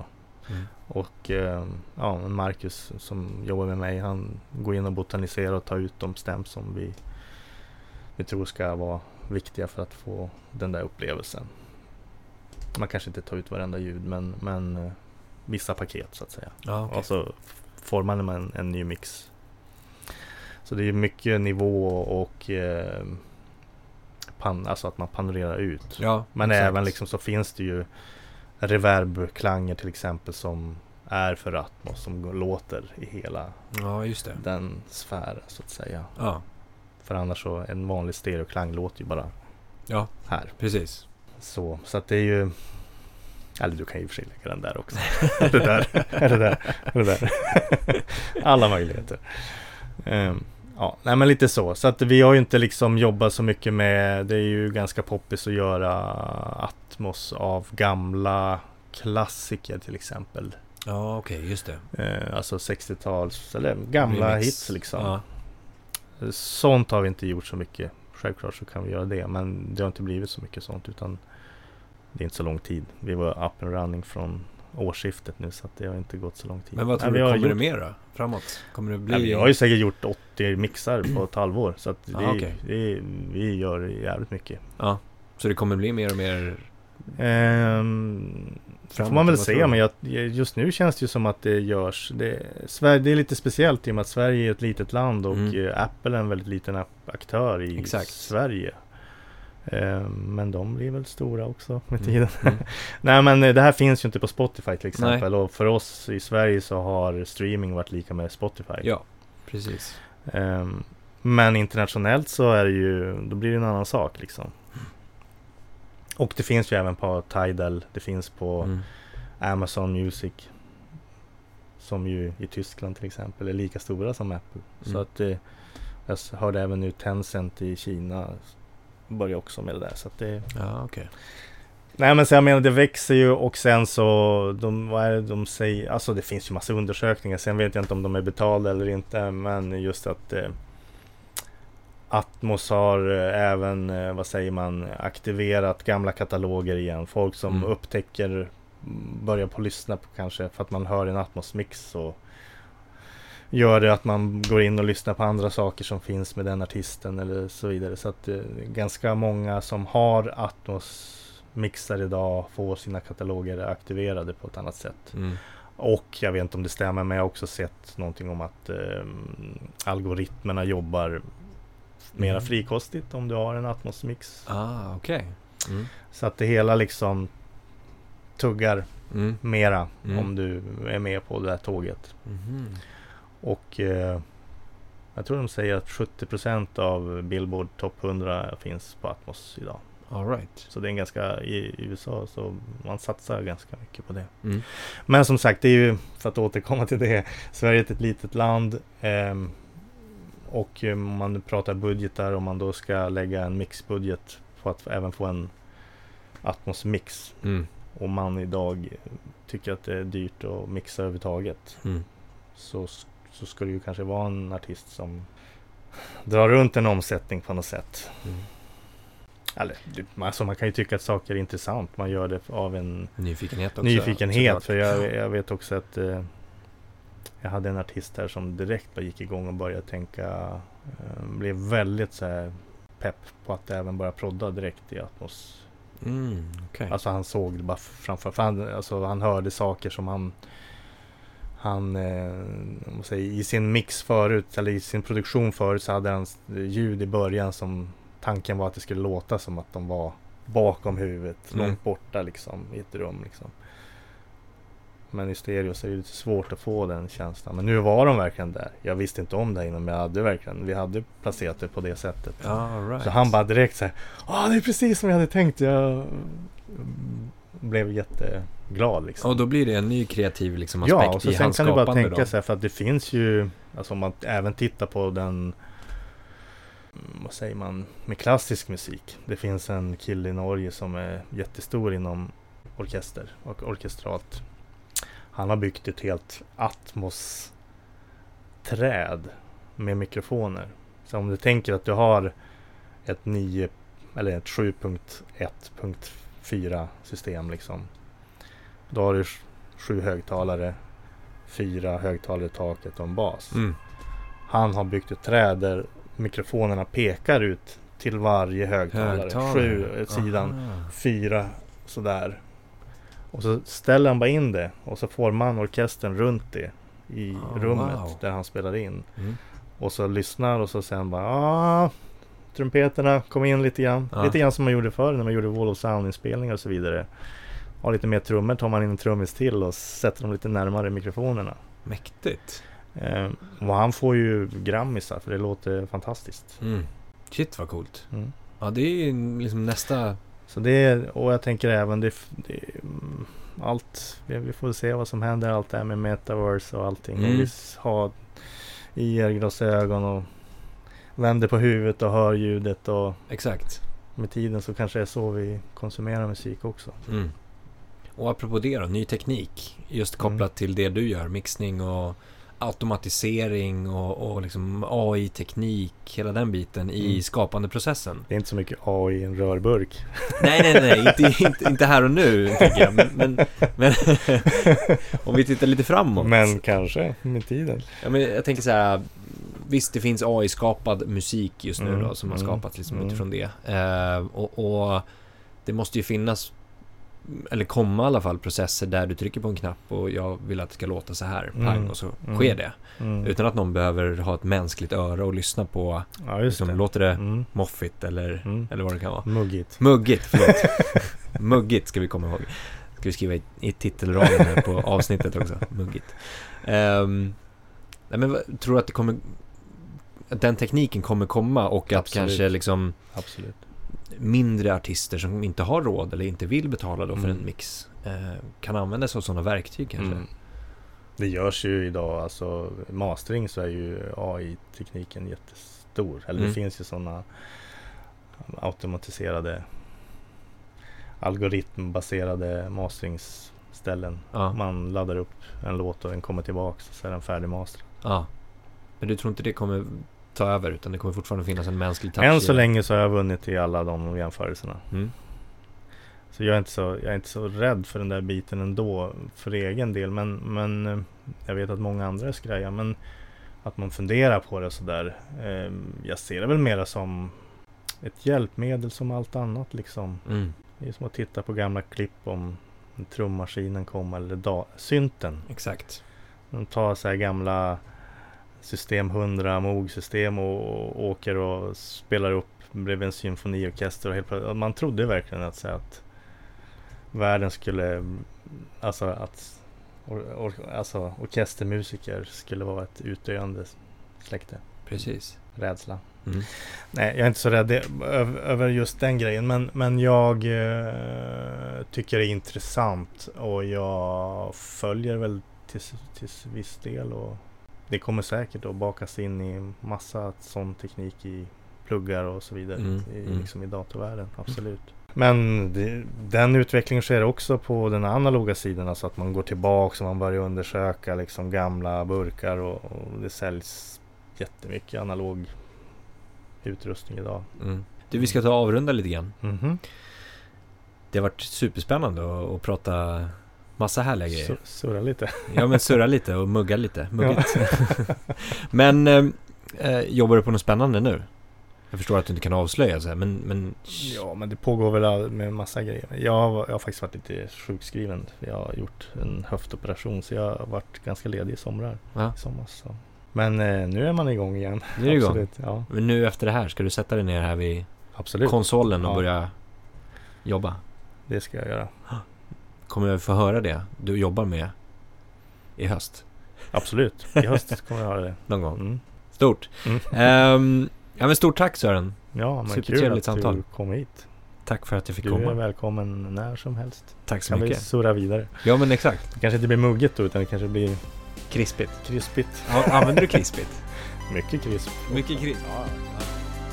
Mm. Och eh, ja, Marcus som jobbar med mig han går in och botaniserar och tar ut de stems som vi, vi tror ska vara viktiga för att få den där upplevelsen. Man kanske inte tar ut varenda ljud men, men eh, vissa paket så att säga. Ja, okej. Och så formar man en, ny mix. Så det är mycket nivå och eh, pan, alltså att man panorerar ut. Ja, Men exakt. även liksom så finns det ju reverb-klanger till exempel som är för Atmos som låter i hela Ja, den sfären så att säga. Ja, För annars så en vanlig stereoklang låter ju bara Ja. här. precis. Så, så att det är ju eller du kan ju för sig lägga den där också. det där, det där, det där. Alla möjligheter. Ehm, ja, nej men lite så. Så att vi har ju inte liksom jobbat så mycket med, det är ju ganska poppis att göra Atmos av gamla klassiker till exempel. Ja, okej, just det. Eh, alltså 60-tals, eller gamla Remix. hits liksom. Ja. Sånt har vi inte gjort så mycket. Självklart så kan vi göra det, men det har inte blivit så mycket sånt utan det är inte så lång tid. Vi var up and running från årsskiftet nu så att det har inte gått så lång tid. Men vad Nej, tror vi du, kommer det gjort, mer då? Framåt? Kommer det bli... Nej, vi har ju säkert gjort 80 mixar på ett halvår så att det, Ah, okej. det, vi gör jävligt mycket. Ja, så det kommer bli mer och mer Ehm, det får framåt, man väl se, men jag, just nu känns det ju som att det görs. Det, Sverige, det är lite speciellt i och med att Sverige är ett litet land och Mm. Apple är en väldigt liten aktör i Exakt. Sverige. Ehm, men de blir väl stora också med Mm. tiden. Mm. Nej men eh, det här finns ju inte på Spotify till exempel och för oss i Sverige så har streaming varit lika med Spotify. Ja, precis. Ehm, men internationellt så är det ju, då blir det en annan sak liksom. Och det finns ju även på Tidal, det finns på Mm. Amazon Music. Som ju i Tyskland till exempel är lika stora som Apple. Så Mm. att eh, jag hörde även nu Tencent i Kina börjar också med det där. Så att det, Ja, okej. nej men så jag menar det växer ju och sen så de, vad är det de säger? Alltså det finns ju massa undersökningar. Sen vet jag inte om de är betalda eller inte. Men just att eh, Atmos har eh, även, eh, vad säger man, aktiverat gamla kataloger igen. Folk som Mm. upptäcker, börjar på lyssna på kanske för att man hör en Atmos-mix och gör det att man går in och lyssnar på andra saker som finns med den artisten eller så vidare. Så att eh, ganska många som har Atmos-mixar idag får sina kataloger aktiverade på ett annat sätt. Mm. Och jag vet inte om det stämmer men jag har också sett någonting om att eh, algoritmerna jobbar mera Mm. frikostigt om du har en Atmos mix. Ah, okej. Mm. Så att det hela liksom tuggar Mm. mera Mm. om du är med på det här tåget. Mhm. Och eh, jag tror de säger att 70% av Billboard Top 100 finns på Atmos idag. All right. Så det är en ganska, i, i USA så man satsar ganska mycket på det. Mm. Men som sagt, det är ju för att återkomma till det. Sverige är ett litet land. ehm, och eh, om man pratar budgetar, om man då ska lägga en mixbudget på att även få en Atmos mix. Mm. Och man idag tycker att det är dyrt att mixa överhuvudtaget. Mm. Så, så ska det ju kanske vara en artist som drar runt en omsättning på något sätt. Mm. Eller, alltså man kan ju tycka att saker är intressant. Man gör det av en Nyfikenhet också. nyfikenhet. För jag, jag vet också att eh, jag hade en artist här som direkt bara gick igång och började tänka. Eh, blev väldigt så här pepp på att även börja prodda direkt i Atmos. Mm, okej. Alltså han såg det bara framför för han, alltså han hörde saker som han han, eh, om man säger, i sin mix förut, eller i sin produktion förut så hade han s- ljud i början som tanken var att det skulle låta som att de var bakom huvudet, Mm. långt borta liksom i ett rum liksom. Men i stereo så är det lite svårt att få den känslan. Men nu var de verkligen där. Jag visste inte om det innan men jag hade verkligen, vi hade placerat det på det sättet. Right. Så han bara direkt så här, Ja det är precis som jag hade tänkt. Jag blev jätteglad liksom. Och då blir det en ny kreativ liksom, aspekt Ja, och så i sen hans kan du bara skapande tänka då. här, för att det finns ju, alltså om man även tittar på den, mm, vad säger man, med klassisk musik. Det finns en kille i Norge som är jättestor inom orkester och orkestralt. Han har byggt ett helt Atmos-träd med mikrofoner. Så om du tänker att du har ett 9 eller ett 7.1.4 system liksom. Då har du sj- sju högtalare, fyra högtalare i taket och en bas. Mm. Han har byggt ett träd där mikrofonerna pekar ut till varje högtalare. Högtalare. Sju eh, sidan, Aha. fyra sådär. Och så ställer han bara in det och så får man orkestern runt det i Oh, rummet wow. där han spelar in. Mm. Och så lyssnar och så sen bara ah, Trumpeterna kom in lite grann. Ja. Lite grann som man gjorde förr när man gjorde Wall of Sound-inspelningar och så vidare. Har lite mer trummor tar man in en trummis till och sätter dem lite närmare mikrofonerna. Mäktigt. Eh, och han får ju grammisar för det låter fantastiskt. Mm. Shit vad coolt. Mm. Ja, det är ju liksom nästa... Så det är, och jag tänker även det, det allt, vi, får se vad som händer, allt det här med metaverse och allting. Mm. Vi har IR-glasögon och vänder på huvudet och hör ljudet och Exakt. med tiden så kanske det är så vi konsumerar musik också. Mm. Och apropå det då, ny teknik. Just kopplat Mm. till det du gör. Mixning och automatisering och, och liksom AI-teknik. Hela den biten i Mm. skapandeprocessen. Det är inte så mycket AI i en rörburk. Nej, nej, nej, inte, inte, inte här och nu, tänker jag. Men, men, men om vi tittar lite framåt. Men kanske med tiden. Ja, men jag tänker så här. Visst, det finns AI-skapad musik just nu Mm, då, som har mm, skapats liksom mm. utifrån det. Eh, och, och det måste ju finnas, eller komma i alla fall, processer där du trycker på en knapp och jag vill att det ska låta så här, pang, Mm, och så mm. sker det. Utan att någon behöver ha ett mänskligt öra och lyssna på, Ja, liksom, det. låter det Mm. moffigt eller, eller vad det kan vara. Muggigt. Muggigt, förlåt. Muggigt ska vi komma ihåg. Ska vi skriva i, i titelraden på avsnittet också. Muggigt. Ehm, nej men tror du att det kommer... Den tekniken kommer komma och att Absolut. kanske liksom Absolut. mindre artister som inte har råd eller inte vill betala då för Mm. en mix eh, kan använda sig av sådana verktyg kanske? Mm. Det görs ju idag, alltså mastering så är ju AI-tekniken jättestor. Eller Mm. det finns ju sådana automatiserade algoritmbaserade masteringsställen. Ja, Man laddar upp en låt och den kommer tillbaks så är den färdigmasterad. ja. Men du tror inte det kommer ta över utan det kommer fortfarande finnas en mänsklig touch Än så länge så har jag vunnit i alla de jämförelserna. Mm. Så jag är inte så, jag är inte så rädd för den där biten ändå för egen del. Men, men eh, jag vet att många andra är skraja. Men att man funderar på det sådär. Eh, jag ser det väl mera som ett hjälpmedel som allt annat liksom. Mm. Det är som att titta på gamla klipp om trummaskinen kom eller da- synten. Exakt. De tar så här gamla System 100 Moog-system och, och åker och spelar upp bredvid en symfoniorkester och helt man trodde verkligen att, så att världen skulle, alltså att or, or, alltså, orkestermusiker skulle vara ett utdöende släkte. Precis. Rädsla. Mm. Nej, jag är inte så rädd över, över just den grejen, men, men jag eh, tycker det är intressant och jag följer väl till, till viss del och det kommer säkert att bakas in i massa sån teknik i pluggar och så vidare Mm, i, mm. liksom i datorvärlden, absolut. Men det, den utvecklingen sker också på den analoga sidan, alltså att man går tillbaka och man börjar undersöka liksom gamla burkar och, och det säljs jättemycket analog utrustning idag. Mm. Du, vi ska ta och avrunda lite grann. Mhm. Det har varit superspännande att, att prata massa härliga grejer. Sur- Surra lite. Ja, men surra lite och mugga lite. Muggigt. men eh, eh, jobbar du på något spännande nu? Jag förstår att du inte kan avslöja så här, men, men Ja, men det pågår väl med massa grejer. Jag har, jag har faktiskt varit lite sjukskriven. Jag har gjort en höftoperation så jag har varit ganska ledig i somrar. Ja. I somras, så. Men eh, nu är man igång igen. Nu är du igång. Ja, Men nu efter det här, ska du sätta dig ner här vid absolut. konsolen och Ja. börja jobba? Det ska jag göra. Kommer jag få höra det du jobbar med i höst? Absolut. I höst kommer jag göra det. Någon gång? Mm. Stort! Mm. Ehm, ja men stort tack Sören! Ja, men kul att samtal. du kom hit. Tack för att jag fick Du är komma. välkommen när som helst. Tack så Kan vi mycket. surra vidare. Ja men exakt. Det kanske inte blir mugget då, utan det kanske blir Krispigt. krispigt. Ja, använder du krispigt? Mycket krisp. Mycket krisp.